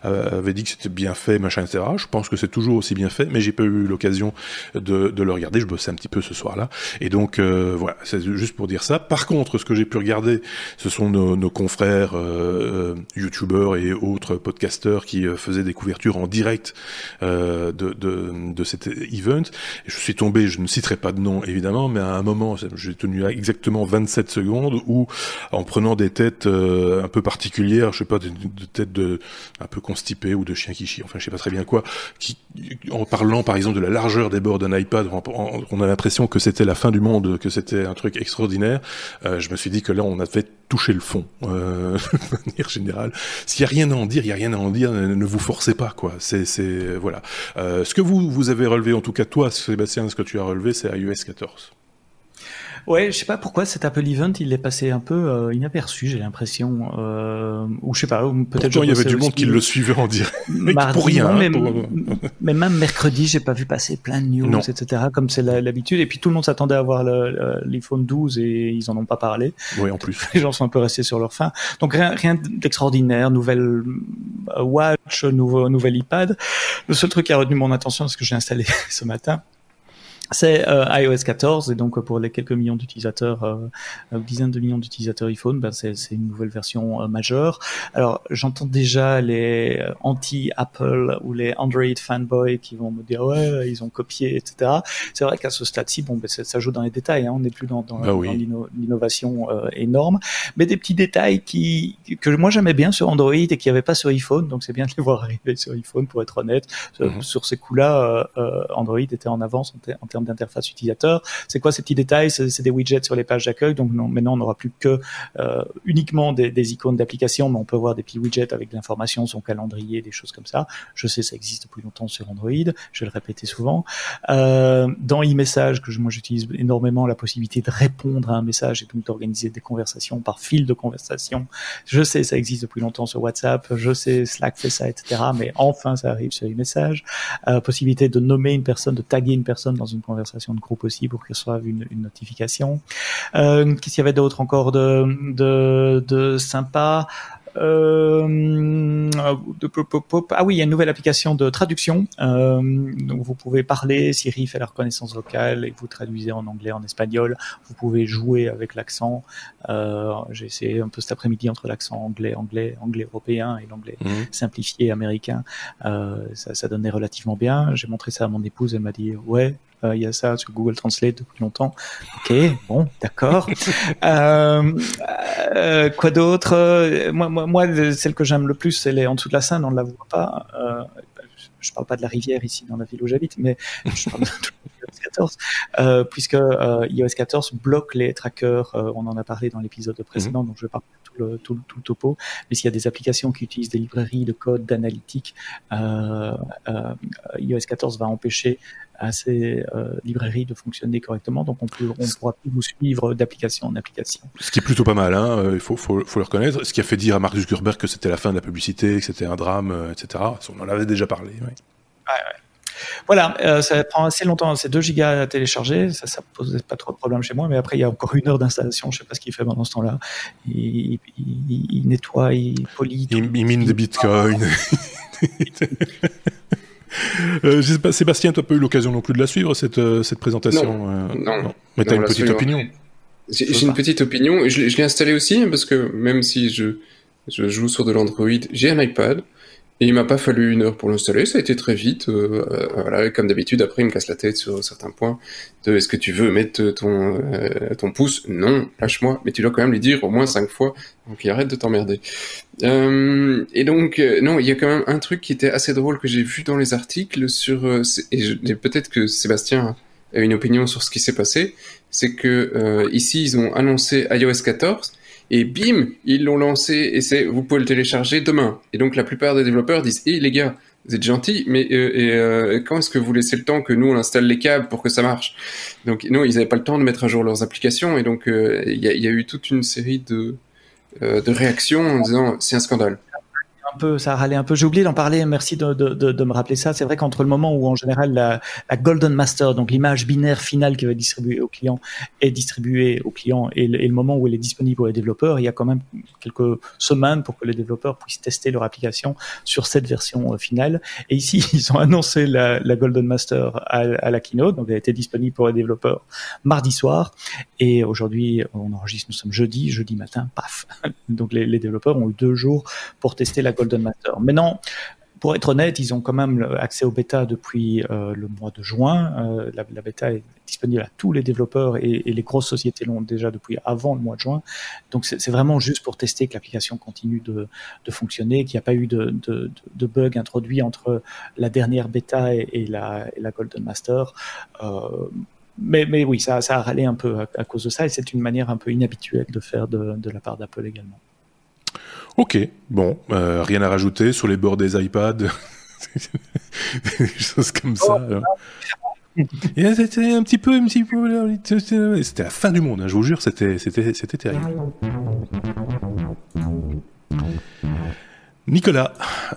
avaient dit que c'était bien fait, machin, etc. Je pense que c'est toujours aussi bien fait, mais j'ai pas eu l'occasion de, de le regarder. Je bossais un petit peu ce soir-là et donc voilà, c'est juste pour dire ça. Par contre ce que j'ai pu regarder, ce sont nos, confrères euh, euh, youtubeurs et autres podcasteurs qui euh, faisaient des couvertures en direct de, de, cet event. je suis tombé, je ne citerai pas de nom évidemment, mais à un moment, j'ai tenu exactement 27 secondes où, en prenant des têtes un peu particulières, je sais pas, des, têtes de un peu constipées ou de chiens qui chient, enfin je sais pas très bien quoi, en parlant par exemple de la largeur des bords d'un iPad, on, a l'impression que c'était la fin du monde, que c'était un truc extraordinaire je me suis dit que là, on a fait toucher le fond, euh, de manière générale. S'il y a rien à en dire, il y a rien à en dire. Ne, vous forcez pas, quoi. C'est voilà. Euh, ce que vous vous avez relevé, en tout cas toi, Sébastien, ce que tu as relevé, c'est iOS 14. Ouais, je sais pas pourquoi cet Apple Event il est passé un peu euh, inaperçu, j'ai l'impression, euh, ou je sais pas, peut-être. il y avait du monde qui le suivait en direct, pour rien. Hein, mais, même mercredi, j'ai pas vu passer plein de news, etc. Comme c'est l'habitude. Et puis tout le monde s'attendait à voir l'iPhone 12 et ils en ont pas parlé. Oui, en plus. Les gens sont un peu restés sur leur faim. Donc rien, rien d'extraordinaire. Nouvelle euh, Watch, nouveau, nouvel iPad. Le seul truc qui a retenu mon attention, c'est ce que j'ai installé ce matin c'est euh, iOS 14 et donc pour les quelques millions d'utilisateurs, euh, euh dizaines de millions d'utilisateurs iPhone, ben c'est une nouvelle version euh, majeure. Alors j'entends déjà les anti-Apple ou les Android fanboys qui vont me dire ouais ils ont copié etc. C'est vrai qu'à ce stade-ci bon ben ça joue dans les détails, hein, on n'est plus dans, dans, bah l'innovation énorme, mais des petits détails qui que moi j'aimais bien sur Android et qui n'y avait pas sur iPhone, donc c'est bien de les voir arriver sur iPhone pour être honnête. Mhm. Sur ces coups-là, Android était en avance en, en termes d'interface utilisateur. C'est quoi ces petits détails? C'est des widgets sur les pages d'accueil. Donc non, maintenant, on n'aura plus que euh, uniquement des, icônes d'application, mais on peut voir des petits widgets avec de l'information, son calendrier, des choses comme ça. Je sais, ça existe depuis longtemps sur Android. Je vais le répéter souvent. Euh, dans e-message, que moi j'utilise énormément, la possibilité de répondre à un message et donc d'organiser des conversations par fil de conversation. Je sais, ça existe depuis longtemps sur WhatsApp. Je sais, Slack fait ça, etc. Mais enfin, ça arrive sur e-message. Euh, possibilité de nommer une personne, de taguer une personne dans une conversation de groupe aussi pour qu'ils reçoivent une, une notification. Euh, Qu'est-ce qu'il y avait d'autre encore de, de, de sympa? Euh, ah oui, il y a une nouvelle application de traduction. Euh, donc vous pouvez parler, Siri fait la reconnaissance vocale et vous traduisez en anglais, en espagnol. Vous pouvez jouer avec l'accent. Euh, J'ai essayé un peu cet après-midi entre l'accent anglais, anglais, anglais européen et l'anglais mhm. simplifié américain. Ça, ça donnait relativement bien. J'ai montré ça à mon épouse, elle m'a dit ouais, il y a ça sur Google Translate depuis longtemps. Ok, bon, d'accord. euh, quoi d'autre? Moi, moi, moi, celle que j'aime le plus, elle est en dessous de la Seine, on ne la voit pas. je parle pas de la rivière ici dans la ville où j'habite, mais je parle de iOS 14, euh, puisque euh, iOS 14 bloque les trackers. on en a parlé dans l'épisode précédent, mhm. donc je vais pas le, tout, tout, le topo. Mais s'il y a des applications qui utilisent des librairies de code, d'analytique, euh, euh, iOS 14 va empêcher à ces euh, librairies de fonctionner correctement. Donc on ne on pourra plus vous suivre d'application en application. Ce qui est plutôt pas mal, hein, il faut, faut, faut, le reconnaître. Ce qui a fait dire à Mark Zuckerberg que c'était la fin de la publicité, que c'était un drame, etc. On en avait déjà parlé. Ouais. Ouais, voilà, euh, ça prend assez longtemps. C'est 2 gigas à télécharger. Ça, ça pose pas trop de problème chez moi. Mais après, il y a encore une heure d'installation. Je sais pas ce qu'il fait pendant ce temps-là. Il, nettoie, il polie. Il, mine des bitcoins. Euh, Sébastien, tu n'as pas eu l'occasion non plus de la suivre, cette, euh, cette présentation Non, non. Mais tu as une petite opinion J'ai une petite opinion. Je, je l'ai installé aussi, hein, parce que même si je, je joue sur de l'Android, j'ai un iPad. Et il m'a pas fallu une heure pour l'installer, ça a été très vite. Euh, euh, voilà, comme d'habitude, après il me casse la tête sur certains points. Est-ce que tu veux mettre ton euh, ton pouce? Non, lâche-moi. Mais tu dois quand même lui dire au moins cinq fois, donc il arrête de t'emmerder. Euh, et donc non, il y a quand même un truc qui était assez drôle que j'ai vu dans les articles sur et, peut-être que Sébastien a une opinion sur ce qui s'est passé, c'est que ici ils ont annoncé iOS 14 et bim, ils l'ont lancé et c'est vous pouvez le télécharger demain. Et donc la plupart des développeurs disent "Eh les gars, vous êtes gentils, mais euh, euh, quand est-ce que vous laissez le temps que nous on installe les câbles pour que ça marche? Donc non, ils n'avaient pas le temps de mettre à jour leurs applications et donc euh, il y, a, y, a eu toute une série de de réactions en disant c'est un scandale un peu, ça a râlé un peu. J'ai oublié d'en parler. Merci de, de, de, me rappeler ça. C'est vrai qu'entre le moment où en général la, Golden Master, donc l'image binaire finale qui va être distribuée au client, est distribuée au client et le, moment où elle est disponible pour les développeurs, il y a quand même quelques semaines pour que les développeurs puissent tester leur application sur cette version euh, finale. Et ici, ils ont annoncé la, Golden Master à, la keynote, donc elle a été disponible pour les développeurs mardi soir. Et aujourd'hui, on enregistre, nous sommes jeudi, jeudi matin, paf. Donc les, les développeurs ont eu deux jours pour tester la Golden Master. Maintenant, pour être honnête, ils ont quand même accès au bêta depuis euh, le mois de juin. Euh, la, bêta est disponible à tous les développeurs et, les grosses sociétés l'ont déjà depuis avant le mois de juin. Donc c'est vraiment juste pour tester que l'application continue de, fonctionner, qu'il n'y a pas eu de, bug introduit entre la dernière bêta et, la, Golden Master. Euh, mais, oui, ça, a râlé un peu à, à cause de ça et c'est une manière un peu inhabituelle de faire de la part d'Apple également. Ok, bon, euh, rien à rajouter sur les bords des iPads, des choses comme ça. C'était un petit peu, un petit peu, c'était la fin du monde. Hein, je vous jure, c'était, c'était, c'était terrible. Nicolas,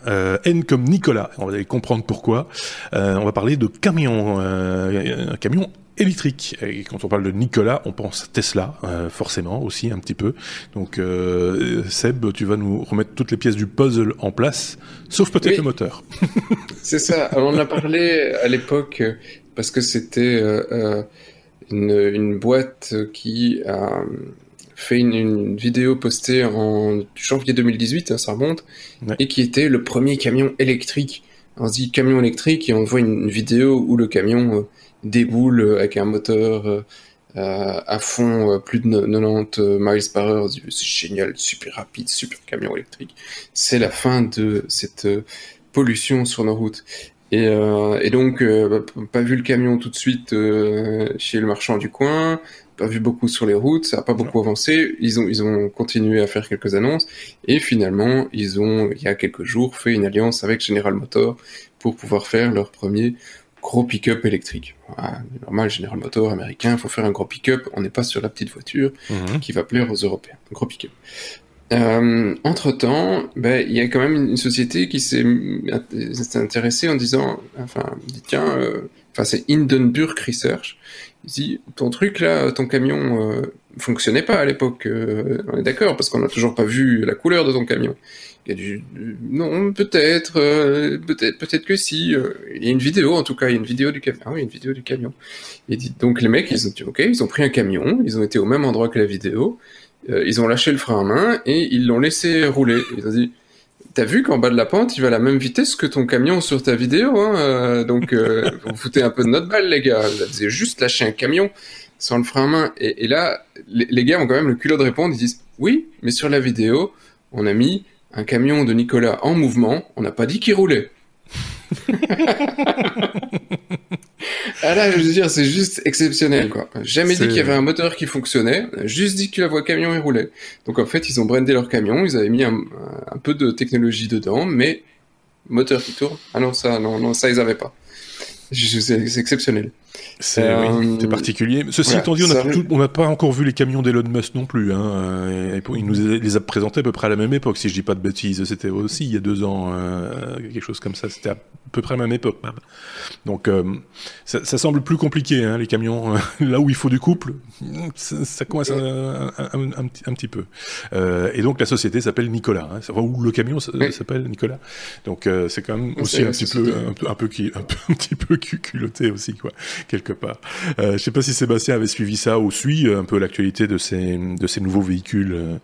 euh, N comme Nicolas, on va comprendre pourquoi. Euh, on va parler de camion, euh, un camion électrique. Et quand on parle de Nicolas, on pense Tesla, euh, forcément aussi un petit peu. Donc euh, Seb, tu vas nous remettre toutes les pièces du puzzle en place, sauf peut-être le moteur. C'est ça. on en a parlé à l'époque parce que c'était euh, une, une, boîte qui a fait une, une, vidéo postée en janvier 2018, hein, ça remonte, ouais. et qui était le premier camion électrique. On se dit camion électrique et on voit une, vidéo où le camion déboule avec un moteur euh, à fond, euh, plus de 90 miles par heure. C'est génial, super rapide, super camion électrique. C'est la fin de cette euh, pollution sur nos routes. Et, euh, donc, euh, pas vu le camion tout de suite euh, chez le marchand du coin, pas vu beaucoup sur les routes, ça a pas beaucoup avancé. Ils ont, ils ont continué à faire quelques annonces et finalement, ils ont, il y a quelques jours, fait une alliance avec General Motors pour pouvoir faire leur premier gros pick-up électrique. Normal, General Motors américain, il faut faire un gros pick-up. On n'est pas sur la petite voiture mmh. qui va plaire aux Européens. Un gros pick-up. Euh, entre temps, ben, il y a quand même une société qui s'est intéressée en disant, enfin, dit tiens, euh, enfin c'est Hindenburg Research. Il dit ton truc là, ton camion euh, fonctionnait pas à l'époque. Euh, on est d'accord parce qu'on n'a toujours pas vu la couleur de ton camion. Il a du non, peut-être, euh, peut-être, peut-être que si. Euh, il y a une vidéo en tout cas, il y a une vidéo du camion. Ah oui, une vidéo du camion. Il dit donc les mecs, ils ont dit ok, ils ont pris un camion, ils ont été au même endroit que la vidéo. Euh, ils ont lâché le frein à main et ils l'ont laissé rouler. Ils ont dit, t'as vu qu'en bas de la pente, il va à la même vitesse que ton camion sur ta vidéo, hein, euh, donc euh, vous foutez un peu de notre balle, les gars. Vous avez juste lâché un camion sans le frein à main. Et, là, les, gars ont quand même le culot de répondre. Ils disent oui, mais sur la vidéo, on a mis un camion de Nicolas en mouvement. On n'a pas dit qu'il roulait. ah là, je veux dire, c'est juste exceptionnel, quoi. Jamais dit qu'il y avait un moteur qui fonctionnait, juste dit que la voie camion, il roulait. Donc en fait, ils ont brandé leur camion, ils avaient mis un, un peu de technologie dedans, mais moteur qui tourne, ah non, ça, non, non, ça, ils avaient pas. C'est exceptionnel. C'est euh, particulier. Ceci étant dit, on n'a pas encore vu les camions d'Elon Musk non plus. Hein. il nous les a présentés à peu près à la même époque, si je dis pas de bêtises. C'était aussi il y a deux ans, euh, quelque chose comme ça. C'était à peu près à la même époque même. Donc euh, ça, ça, semble plus compliqué, hein, les camions. là où il faut du couple, ça, ça commence un, un, un, petit peu. et donc la société s'appelle Nicolas, hein. ou le camion s'appelle Nicolas. Donc c'est quand même aussi un petit peu, un peu, un peu, un petit peu culotté aussi, quoi quelque part. Euh, je sais pas si Sébastien avait suivi ça ou suit euh, un peu l'actualité de ces de ces nouveaux véhicules euh,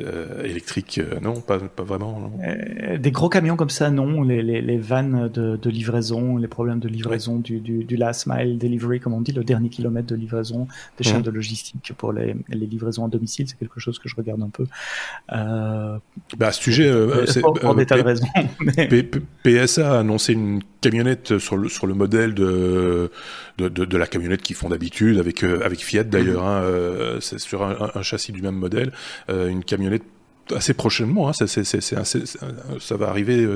euh électriques. Euh, non, pas pas vraiment. Non? des gros camions comme ça, non. Les les, les vannes de, de, livraison, les problèmes de livraison du, du, du last mile delivery, comme on dit, le dernier kilomètre de livraison, des chaînes de logistique pour les, les livraisons à domicile, c'est quelque chose que je regarde un peu. Euh, bah, ce sujet, c'est pour des tas de raisons. Mais... PSA a annoncé une camionnette sur le sur le modèle de de, de, de, la camionnette qu'ils font d'habitude, avec, euh, avec Fiat d'ailleurs, hein, euh, c'est sur un, un, châssis du même modèle, euh, une camionnette assez prochainement, hein, ça, va arriver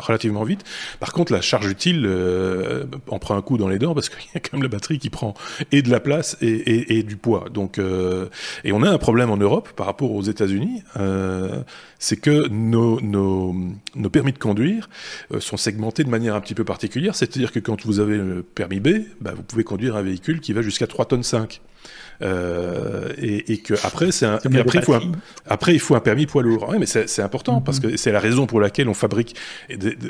relativement vite. Par contre, la charge utile euh, en prend un coup dans les dents parce qu'il y a quand même la batterie qui prend et de la place et, et, et du poids. Donc, euh, et on a un problème en Europe par rapport aux États-Unis. Euh, c'est que nos, nos, nos, permis de conduire euh, sont segmentés de manière un petit peu particulière, c'est-à-dire que quand vous avez le permis B, bah, vous pouvez conduire un véhicule qui va jusqu'à 3 tonnes 5. Euh, et, et, que après c'est après il faut un, après il faut un permis poids lourd. Ouais, mais c'est important parce que c'est la raison pour laquelle on fabrique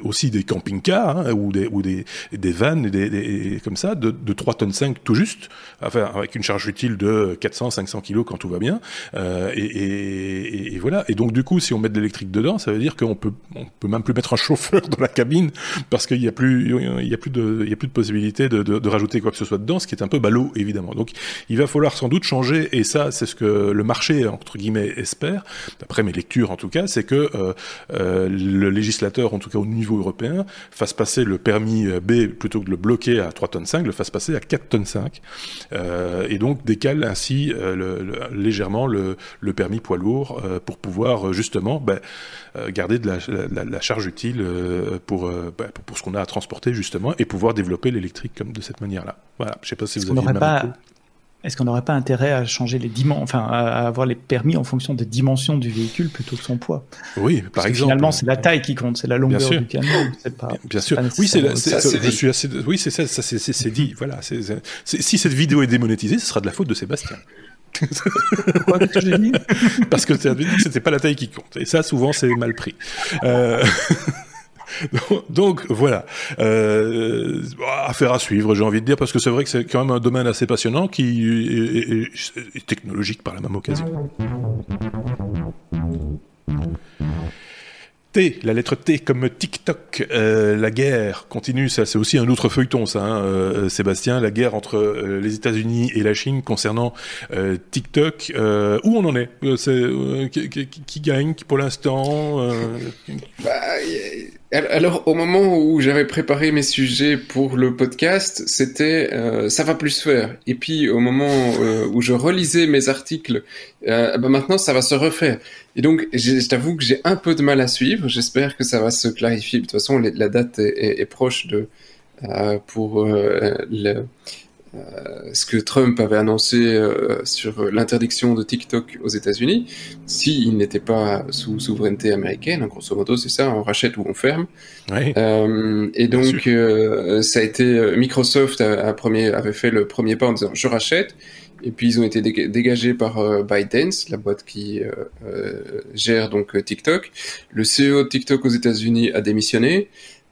aussi des camping-cars hein, ou des ou des des vannes des, des, comme ça de, de 3 tonnes 5 tout juste, enfin avec une charge utile de 400 500 kilos quand tout va bien. Euh, et, et, et, voilà. Et donc du coup, si on met de l'électrique dedans, ça veut dire qu'on peut on peut même plus mettre un chauffeur dans la cabine parce qu'il y a plus il y a plus de il y a plus de possibilité de, de, de rajouter quoi que ce soit dedans, ce qui est un peu ballot évidemment. Donc il va falloir sans doute changer, et ça, c'est ce que le marché, entre guillemets, espère, d'après mes lectures en tout cas, c'est que euh, euh, le législateur, en tout cas au niveau européen, fasse passer le permis B, plutôt que de le bloquer à 3 tonnes 5, le fasse passer à 4 tonnes 5, euh, et donc décale ainsi euh, le, le, légèrement le, le, permis poids lourd euh, pour pouvoir justement ben, garder de la, la, la charge utile pour, ben, pour, pour, ce qu'on a à transporter justement, et pouvoir développer l'électrique comme de cette manière-là. Voilà, je sais pas si vous avez pas... Est-ce qu'on n'aurait pas intérêt à changer les dimensions, enfin à avoir les permis en fonction des dimensions du véhicule plutôt que son poids? Oui, par exemple. Finalement, c'est la taille qui compte, c'est la longueur du camion. Pas, bien, sûr. oui, c'est, je suis assez. Oui, c'est ça. ça c'est, dit. Voilà. si cette vidéo est démonétisée, ce sera de la faute de Sébastien. Pourquoi que dit? Parce que tu as dit que c'était pas la taille qui compte. Et ça, souvent, c'est mal pris. Euh... Donc voilà, euh, affaire à suivre, j'ai envie de dire, parce que c'est vrai que c'est quand même un domaine assez passionnant qui est, technologique par la même occasion. T, la lettre T comme TikTok, euh, la guerre continue, ça c'est aussi un autre feuilleton ça, hein, euh, Sébastien, la guerre entre euh, les États-Unis et la Chine concernant euh, TikTok, euh, où on en est? Euh, qui, gagne pour l'instant bah, alors, au moment où j'avais préparé mes sujets pour le podcast, c'était euh, ça va plus faire. Et puis, au moment euh, où je relisais mes articles, euh, ben maintenant ça va se refaire. Et donc, je t'avoue que j'ai un peu de mal à suivre. J'espère que ça va se clarifier. De toute façon, la date est, est, est proche de euh, pour euh, le, euh, ce que Trump avait annoncé euh, sur l'interdiction de TikTok aux États-Unis, s'il n'était pas sous souveraineté américaine, hein, grosso modo c'est ça, on rachète ou on ferme. Oui. Euh, et donc ça a été Microsoft a, a premier, avait fait le premier pas en disant je rachète, et puis ils ont été dégagés par euh, ByteDance, la boîte qui gère donc TikTok. Le CEO de TikTok aux États-Unis a démissionné.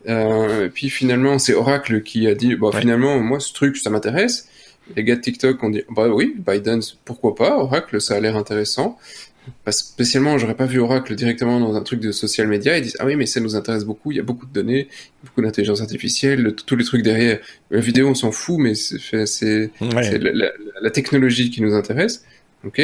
Euh, puis finalement, c'est Oracle qui a dit, ouais. finalement, moi, ce truc, ça m'intéresse. Les gars de TikTok ont dit, bah oui, Biden, pourquoi pas, Oracle, ça a l'air intéressant. pas spécialement, j'aurais pas vu Oracle directement dans un truc de social media. Ils disent ah oui, mais ça nous intéresse beaucoup. Il y a beaucoup de données, beaucoup d'intelligence artificielle, tous les trucs derrière. La vidéo, on s'en fout, mais c'est la, technologie qui nous intéresse. Ok.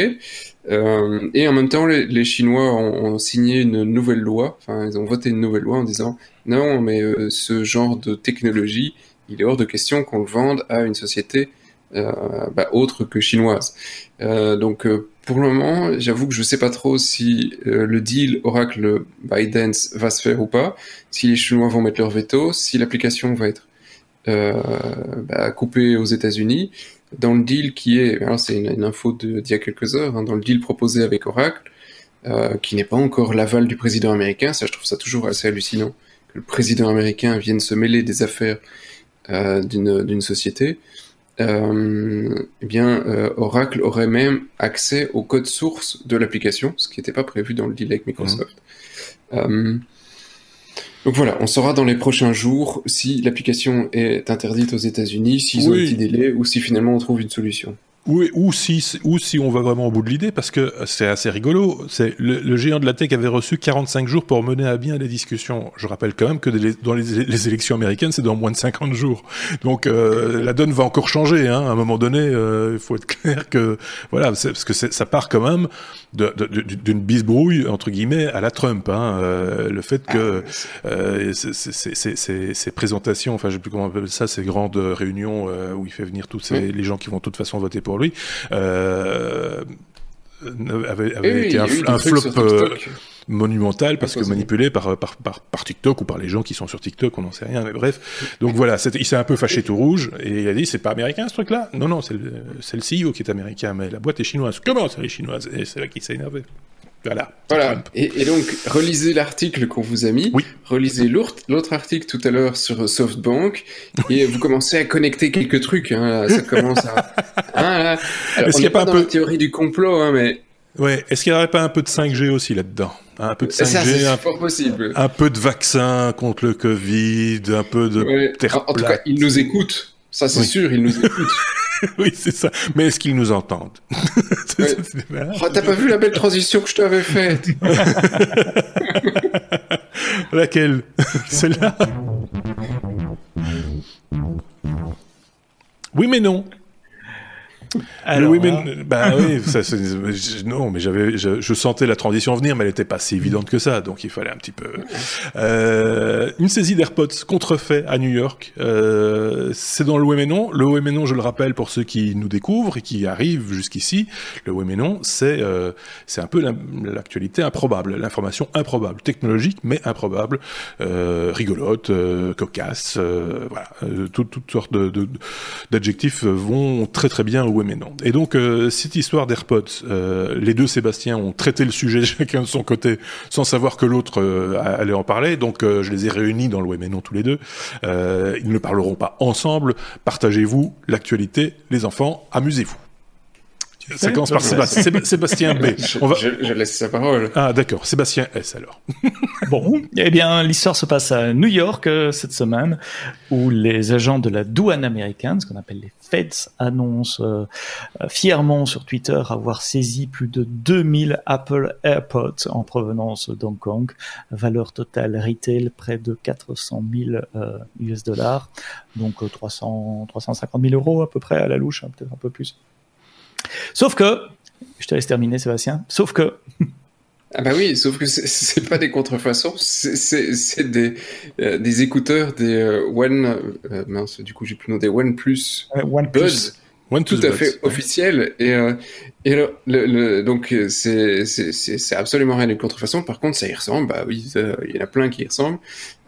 Euh, et en même temps, les, Chinois ont, signé une nouvelle loi. Enfin, ils ont voté une nouvelle loi en disant non, mais euh, ce genre de technologie, il est hors de question qu'on le vende à une société euh, bah, autre que chinoise. Donc pour le moment, j'avoue que je sais pas trop si le deal Oracle Biden va se faire ou pas, si les Chinois vont mettre leur veto, si l'application va être bah, coupée aux États-Unis. Dans le deal qui est, c'est une, info d'il y a quelques heures, hein, dans le deal proposé avec Oracle, qui n'est pas encore l'aval du président américain, ça je trouve ça toujours assez hallucinant que le président américain vienne se mêler des affaires d'une société euh, eh bien, euh, Oracle aurait même accès au code source de l'application, ce qui n'était pas prévu dans le deal avec Microsoft. Mhm. Donc voilà, on saura dans les prochains jours si l'application est interdite aux États-Unis, s'ils ont un petit délai ou si finalement on trouve une solution. Oui, ou si, ou si on va vraiment au bout de l'idée, parce que c'est assez rigolo. C'est le, géant de la tech avait reçu 45 jours pour mener à bien les discussions. Je rappelle quand même que dans les, élections américaines, c'est dans moins de 50 jours. Donc euh, la donne va encore changer. Hein. À un moment donné, euh, il faut être clair que voilà, parce que ça part quand même d'une bisbrouille entre guillemets à la Trump. Hein. Euh, le fait que ah, euh, ces présentations, enfin je sais plus comment on appelle ça, ces grandes réunions euh, où il fait venir tous ces, les gens qui vont de toute façon voter pour lui. Euh, avait, avait été un, un flop monumental parce que manipulé par, par, par, par, TikTok ou par les gens qui sont sur TikTok, on n'en sait rien, mais bref. Donc voilà, il s'est un peu fâché tout rouge et il a dit c'est pas américain ce truc-là? Non, non, c'est le, le CEO qui est américain, mais la boîte est chinoise. Comment ça, elle est chinoise Et c'est là qu'il s'est énervé. Voilà. Voilà. Et, donc, relisez l'article qu'on vous a mis. Oui. Relisez l'autre article tout à l'heure sur SoftBank. et vous commencez à connecter quelques trucs. Hein, ça commence à. Hein, Est-ce qu'il n'y a pas un peu... théorie du complot, hein, mais. Ouais. Est-ce qu'il n'y aurait pas un peu de 5G aussi là-dedans? Un peu de 5G, un, possible. un peu de vaccin contre le Covid, un peu de terre en, tout cas, ils nous écoutent. Ça, c'est sûr, ils nous écoutent. oui, c'est ça. Mais est-ce qu'ils nous entendent? Oh, T'as pas vu la belle transition que je t'avais faite? Laquelle? Celle-là? Oui, mais non. Alors, oui, mais, bah oui, ça, non, mais j'avais, je, sentais la transition venir, mais elle n'était pas si évidente que ça, donc il fallait un petit peu. Euh, une saisie d'AirPods contrefait à New York. Euh, c'est dans le oui mais non. Le oui mais non, je le rappelle pour ceux qui nous découvrent et qui arrivent jusqu'ici. Le oui mais non, c'est euh, c'est un peu l'actualité improbable, l'information improbable, technologique mais improbable, euh, rigolote, euh, cocasse, euh, voilà, toutes sortes de, d'adjectifs vont très très bien au Et donc, euh, cette histoire d'AirPods, euh, les deux Sébastien ont traité le sujet chacun de son côté, sans savoir que l'autre euh, allait en parler. Donc, je les ai réunis dans le ouais mais non tous les deux. ils ne parleront pas ensemble. Partagez-vous l'actualité, les enfants, amusez-vous. Ça commence par Sébastien, Sébastien B. On va... je, laisse sa parole. Ah d'accord, Sébastien S alors. bon, eh bien l'histoire se passe à New York euh, cette semaine, où les agents de la douane américaine, ce qu'on appelle les Feds, annoncent euh, fièrement sur Twitter avoir saisi plus de 2000 Apple AirPods en provenance d'Hong Kong, valeur totale retail près de 400 000 euh, US dollars, donc 300, 350 000 euros à peu près à la louche, hein, peut-être un peu plus. Sauf que, je te laisse terminer Sébastien, sauf que... Ah bah oui, sauf que c'est pas des contrefaçons, c'est des, euh, des écouteurs, des euh, One, euh, mince, du coup j'ai plus le nom, des OnePlus One Buzz, One tout à fait officiel. Et, et le, le, donc c'est absolument rien de contrefaçon. Par contre, ça y ressemble. Bah oui, il y en a plein qui y ressemblent,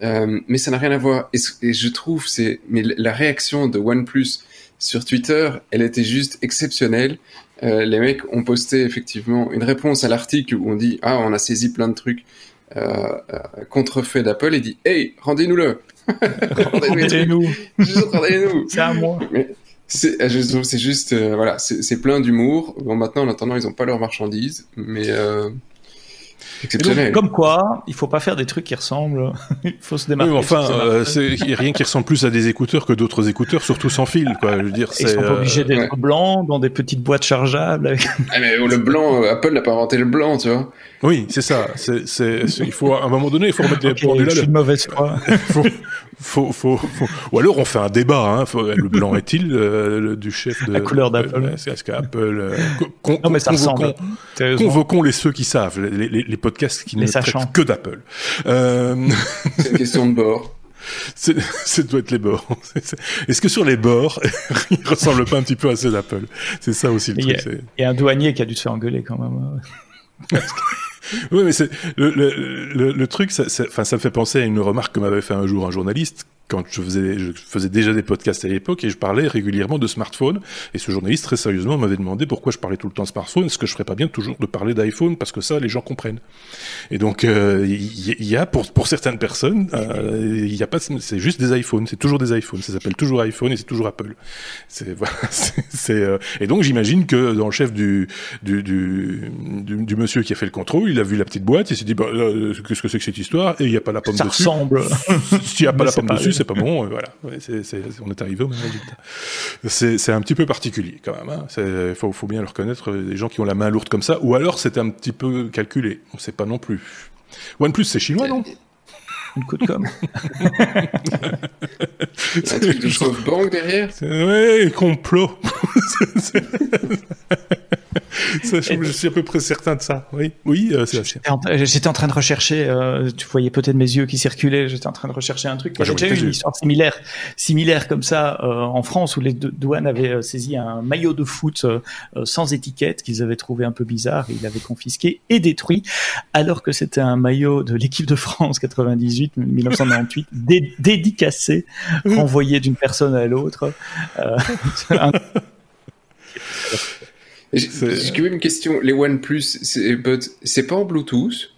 mais ça n'a rien à voir. Et, et je trouve c'est mais la réaction de OnePlus sur Twitter, elle était juste exceptionnelle. Euh, les mecs ont posté effectivement une réponse à l'article où on dit ah on a saisi plein de trucs euh, euh contrefaits d'Apple et dit hey rendez-nous-le rendez-nous. Rendez-nous. C'est à moi. C'est euh, c'est juste voilà c'est plein d'humour. Bon maintenant en attendant ils ont pas leur marchandise mais Exceptionnel. comme quoi, il faut pas faire des trucs qui ressemblent. il faut se démarquer. Oui, enfin, euh, c'est rien qui ressemble plus à des écouteurs que d'autres écouteurs, surtout sans fil, quoi. Je veux dire, Ils sont pas obligés d'être blancs dans des petites boîtes chargeables. Avec... Ah, mais le blanc, Apple n'a pas inventé le blanc, tu vois. Oui, c'est ça. C'est, c'est, il faut à un moment donné, il faut remettre okay, les Je suis de mauvaise foi. faut, faut, faut, faut, Ou alors on fait un débat. Hein. Faut, le blanc est-il euh, du chef de la couleur d'Apple Est-ce qu'Apple euh, con, non mais ça convoquons, ressemble. Convoquons les ceux qui savent, les, les, les podcasts qui les ne sachants. traitent que d'Apple. Euh... C'est une question de bord. Ça doit être les bords. Est-ce que sur les bords, il ressemble pas un petit peu à ceux d'Apple? C'est ça aussi le truc. Il y a un douanier qui a dû se faire engueuler quand même. Oui, mais c'est le, le, le, le, truc, ça, ça, ça me fait penser à une remarque que m'avait fait un jour un journaliste quand je faisais, je faisais déjà des podcasts à l'époque et je parlais régulièrement de smartphone. Et ce journaliste, très sérieusement, m'avait demandé pourquoi je parlais tout le temps de smartphone. Est-ce que je ferais pas bien toujours de parler d'iPhone parce que ça, les gens comprennent? Et donc, il euh, y, y, a pour pour certaines personnes, il euh, y a pas, c'est juste des iPhones. C'est toujours des iPhones. Ça s'appelle toujours iPhone et c'est toujours Apple. C'est voilà. C'est euh, et donc j'imagine que dans le chef du du, du du, du monsieur qui a fait le contrôle, il a vu la petite boîte, il s'est dit bah, qu'est-ce que c'est que cette histoire? Et il n'y a pas la pomme ça dessus. ressemble. S'il n'y a pas la pomme dessus, c'est pas bon. voilà, c'est, c'est, on est arrivé au même résultat. C'est, un petit peu particulier quand même. Il hein. faut, bien le reconnaître. Les gens qui ont la main lourde comme ça, ou alors c'est un petit peu calculé. On ne sait pas non plus. OnePlus, c'est chinois, non? Une coup de com. c'est un truc de SoftBank derrière? Ouais, complot. ça, je, suis à peu près certain de ça. Oui, oui, euh, c'est J'étais en, j'étais en train de rechercher. Euh, tu voyais peut-être mes yeux qui circulaient. J'étais en train de rechercher un truc. J'ai déjà eu une histoire similaire, similaire comme ça euh, en France où les douanes avaient saisi un maillot de foot sans étiquette qu'ils avaient trouvé un peu bizarre. Et ils l'avaient confisqué et détruit, alors que c'était un maillot de l'équipe de France 98, 1998, dé dédicacé, renvoyé d'une personne à l'autre. Un... J'ai quand même une question. Les OnePlus, c'est pas en Bluetooth?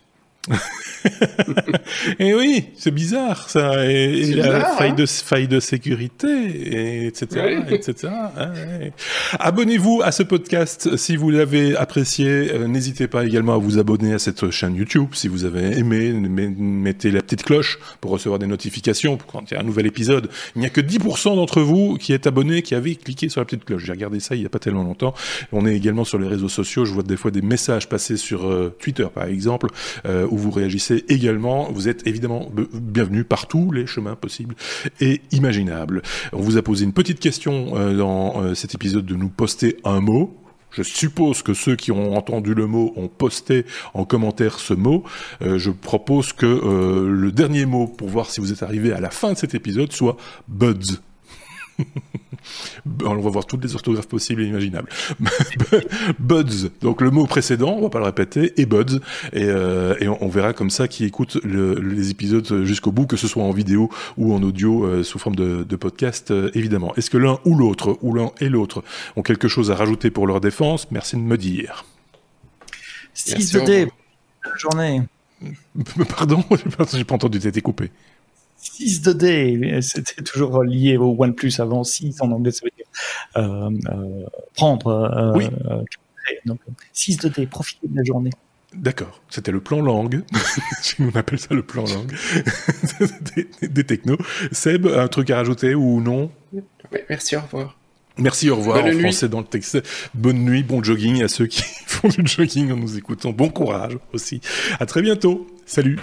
et oui, c'est bizarre ça. Et, et bizarre, la faille, hein de, faille de sécurité, et etc. Etc. Ouais. Abonnez-vous à ce podcast si vous l'avez apprécié. Euh, N'hésitez pas également à vous abonner à cette chaîne YouTube si vous avez aimé. Mettez la petite cloche pour recevoir des notifications quand il y a un nouvel épisode. Il n'y a que 10% d'entre vous qui êtes abonnés, qui avez cliqué sur la petite cloche. J'ai regardé ça il n'y a pas tellement longtemps. On est également sur les réseaux sociaux. Je vois des fois des messages passer sur euh, Twitter par exemple, euh, vous réagissez également. Vous êtes évidemment bienvenue par tous les chemins possibles et imaginables. On vous a posé une petite question euh, dans euh, cet épisode de nous poster un mot. Je suppose que ceux qui ont entendu le mot ont posté en commentaire ce mot. Euh, je propose que le dernier mot pour voir si vous êtes arrivé à la fin de cet épisode soit buds. on va voir toutes les orthographes possibles et imaginables. buds, donc le mot précédent, on va pas le répéter, et buds, et, euh, et on, on, verra comme ça qui écoute le, les épisodes jusqu'au bout, que ce soit en vidéo ou en audio euh, sous forme de, de podcast, euh, évidemment. Est-ce que l'un ou l'autre, ou l'un et l'autre, ont quelque chose à rajouter pour leur défense? Merci de me dire. 6 de dé, journée. Pardon, j'ai pas entendu, t'as été coupé. 6 de dé, c'était toujours lié au OnePlus avant 6 en anglais, ça veut dire euh, euh, prendre. Euh, oui. donc 6 de dé, profitez de la journée. D'accord, c'était le plan langue. On appelle ça le plan langue des, des technos. Seb, un truc à rajouter ou non? Merci, au revoir. Merci, au revoir Bonne en nuit. français dans le texte. Bonne nuit, bon jogging à ceux qui font du jogging en nous écoutant. Bon courage aussi. À très bientôt. Salut.